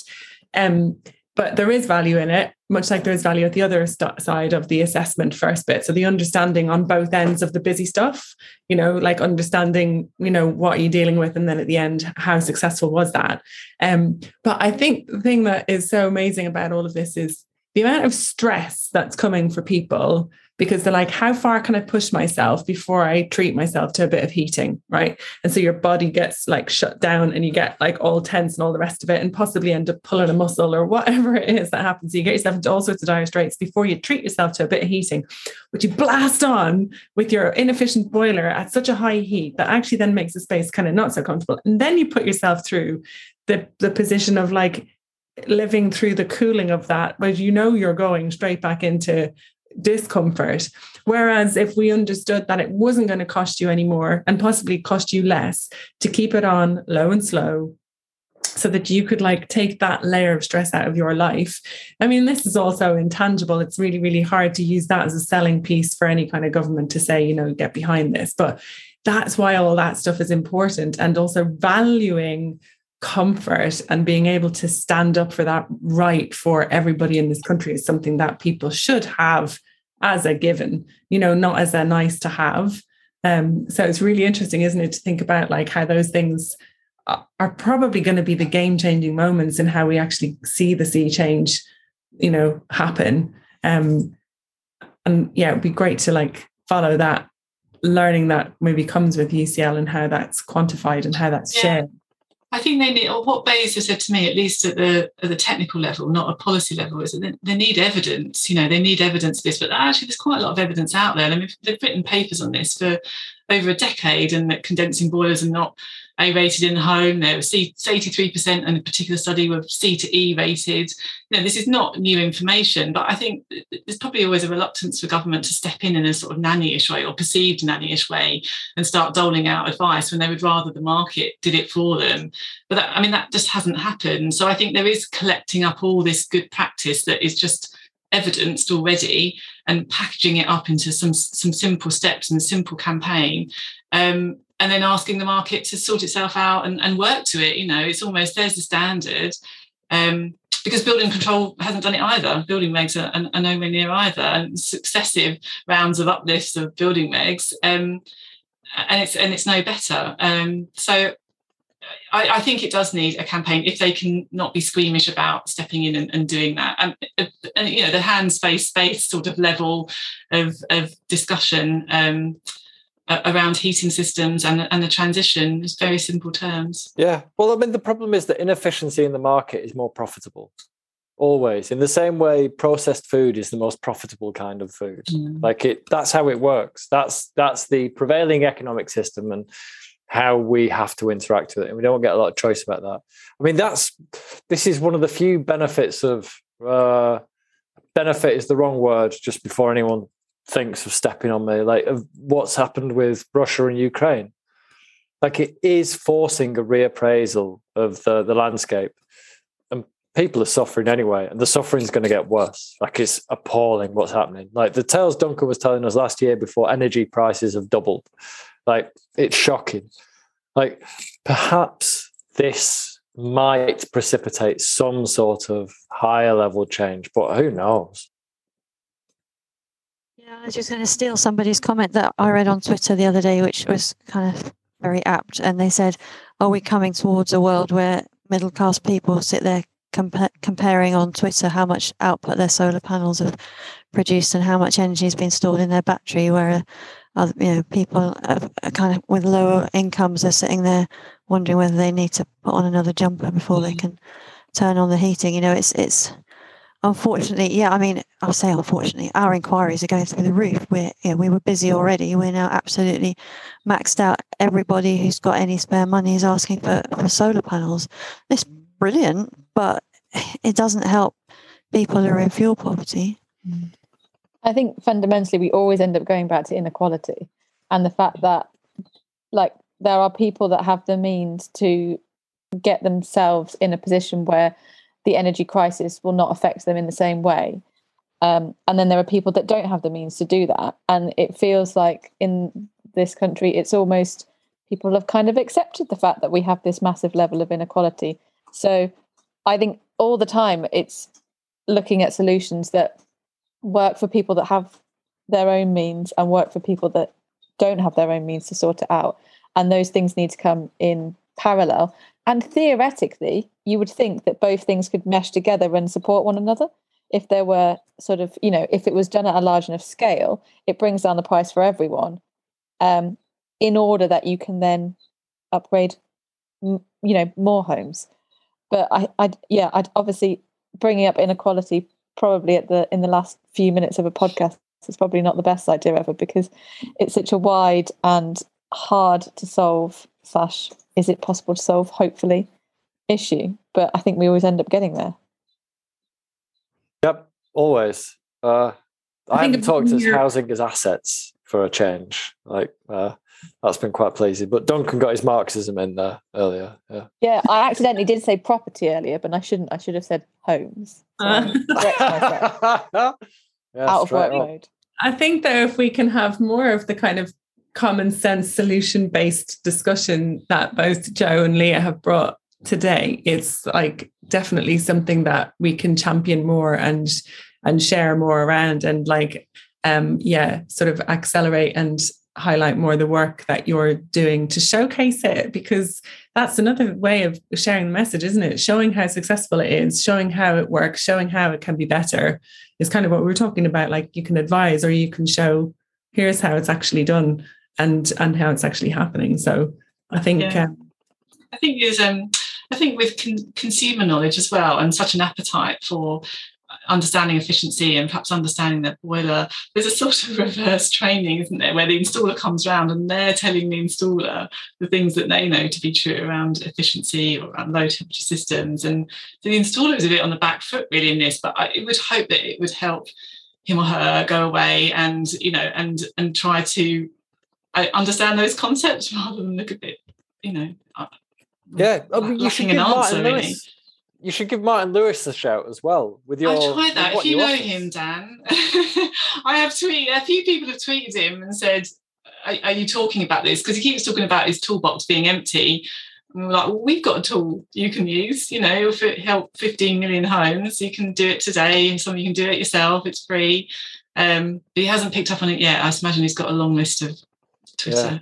um, but there is value in it, much like there is value at the other st- side of the assessment first bit. So the understanding on both ends of the busy stuff, you know, like understanding, you know, what are you dealing with, and then at the end, how successful was that? Um, but I think the thing that is so amazing about all of this is the amount of stress that's coming for people because they're like, how far can I push myself before I treat myself to a bit of heating? Right. And so your body gets like shut down and you get like all tense and all the rest of it, and possibly end up pulling a muscle or whatever it is that happens. So you get yourself into all sorts of dire straits before you treat yourself to a bit of heating, which you blast on with your inefficient boiler at such a high heat that actually then makes the space kind of not so comfortable. And then you put yourself through the, the position of like living through the cooling of that, but you know you're going straight back into discomfort. Whereas if we understood that it wasn't going to cost you anymore and possibly cost you less to keep it on low and slow so that you could like take that layer of stress out of your life. I mean, this is also intangible. It's really, really hard to use that as a selling piece for any kind of government to say, you know, get behind this. But that's why all that stuff is important and also valuing comfort and being able to stand up for that right for everybody in this country is something that people should have as a given, you know, not as a nice to have. Um, so it's really interesting, isn't it, to think about like how those things are probably going to be the game changing moments in how we actually see the sea change, you know, happen. Um, and yeah, it'd be great to like follow that learning that maybe comes with UCL and how that's quantified and how that's yeah. shared. I think they need, or what BEIS has said to me, at least at the at the technical level, not a policy level, is that they need evidence. You know, they need evidence of this, but actually, there's quite a lot of evidence out there. I mean, they've written papers on this for over a decade, and that condensing boilers are not a rated in the home. There was 83% in a particular study were C to E rated. You know, this is not new information, but I think there's probably always a reluctance for government to step in in a sort of nannyish way or perceived nannyish way and start doling out advice when they would rather the market did it for them. But that, I mean, that just hasn't happened. So I think there is collecting up all this good practice that is just evidenced already and packaging it up into some some simple steps and simple campaign um, and then asking the market to sort itself out and, and work to it. You know, it's almost there's the standard. Um, because building control hasn't done it either. Building regs are, are, are, nowhere near either, and successive rounds of uplifts of building regs, um, and it's and it's no better. Um, so I, I, think it does need a campaign if they can not be squeamish about stepping in and, and doing that. And, and, you know, the hands face space sort of level of, of discussion um, around heating systems and, and the transition is very simple terms. Yeah. Well, I mean, the problem is that inefficiency in the market is more profitable. Always. In the same way, processed food is the most profitable kind of food. Mm. Like it that's how it works. That's that's the prevailing economic system and how we have to interact with it. And we don't get a lot of choice about that. I mean, that's this is one of the few benefits of uh benefit is the wrong word just before anyone thinks of stepping on me, like what's happened with Russia and Ukraine. Like it is forcing a reappraisal of the, the landscape. And people are suffering anyway, and the suffering is going to get worse. Like it's appalling what's happening. Like the tales Duncan was telling us last year before energy prices have doubled. Like it's shocking. Like perhaps this might precipitate some sort of higher level change, but who knows? Yeah, I was just going to steal somebody's comment that I read on Twitter the other day, which was kind of very apt. And they said, Are we coming towards a world where middle class people sit there compa- comparing on Twitter how much output their solar panels have produced and how much energy has been stored in their battery? Where uh, you know people are kind of with lower incomes are sitting there wondering whether they need to put on another jumper before they mm. can turn on the heating. You know, it's it's Unfortunately, yeah, I mean, I'll say unfortunately, our inquiries are going through the roof. We're, know, we were busy already. We're now absolutely maxed out. Everybody who's got any spare money is asking for, for solar panels. It's brilliant, but it doesn't help people who are in fuel poverty. I think fundamentally, we always end up going back to inequality and the fact that, like, there are people that have the means to get themselves in a position where the energy crisis will not affect them in the same way. Um, and then there are people that don't have the means to do that. And it feels like in this country, it's almost people have kind of accepted the fact that we have this massive level of inequality. So I think all the time it's looking at solutions that work for people that have their own means and work for people that don't have their own means to sort it out. And those things need to come in parallel. And theoretically, you would think that both things could mesh together and support one another. If there were sort of, you know, if it was done at a large enough scale, it brings down the price for everyone um, in order that you can then upgrade, you know, more homes. But I, I, yeah, I'd obviously bringing up inequality probably at the in the last few minutes of a podcast is probably not the best idea ever because it's such a wide and hard to solve slash is it possible to solve? Hopefully. Issue. But i think we always end up getting there. Yep. Always. Uh, i, I haven't talked as housing as assets for a change. Like uh, that's been quite pleasing. But duncan got his marxism in there earlier. Yeah. Yeah i accidentally did say property earlier but i shouldn't. I should have said homes. So uh. yeah, out of work mode. I think though if we can have more of the kind of common sense solution based discussion that both Jo and Leah have brought today. It's like definitely something that we can champion more and and share more around and like um yeah sort of accelerate and highlight more the work that you're doing to showcase it because that's another way of sharing the message isn't it showing how successful it is showing how it works showing how it can be better is kind of what we are talking about like you can advise or you can show here's how it's actually done and and how it's actually happening so i think yeah. um, i think is um i think with con- consumer knowledge as well and such an appetite for understanding efficiency and perhaps understanding that boiler, there's a sort of reverse training, isn't there, where the installer comes around and they're telling the installer the things that they know to be true around efficiency or around low temperature systems. And so the installer is a bit on the back foot really in this, but I would hope that it would help him or her go away and, you know, and and try to uh, understand those concepts rather than look at it, you know. Uh, yeah, I mean, you should an answer, really you should give Martin Lewis a shout as well with your. I tried that. If you know him, Dan, I have tweeted. A few people have tweeted him and said, "Are, are you talking about this?" Because he keeps talking about his toolbox being empty. And we are like, well, we've got a tool you can use. You know, if it help 15 million homes, you can do it today, and some you can do it yourself. It's free. Um, but he hasn't picked up on it yet. I imagine he's got a long list of Twitter. Yeah.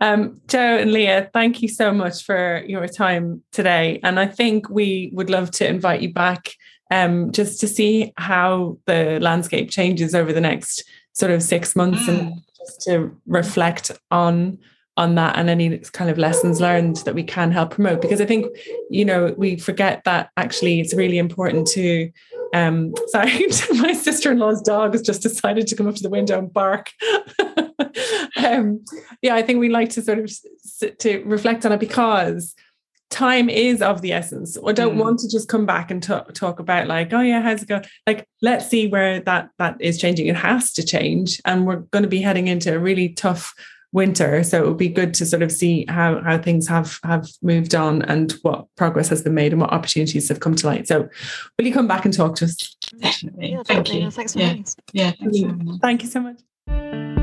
Um, Jo and Leah, thank you so much for your time today. And I think we would love to invite you back um, just to see how the landscape changes over the next sort of six months mm. and just to reflect on on that and any kind of lessons learned that we can help promote because i think you know we forget that actually it's really important to um sorry my sister-in-law's dog has just decided to come up to the window and bark um, yeah, I think we like to sort of to reflect on it because time is of the essence. I don't mm. want to just come back and talk, talk about like, oh yeah, how's it going? Like, let's see where that that is changing. It has to change, and we're going to be heading into a really tough winter. So it would be good to sort of see how how things have have moved on and what progress has been made and what opportunities have come to light. So will you come back and talk to us? Definitely. Yeah, Thank definitely. you. thanks for yeah. yeah. Thank you so much.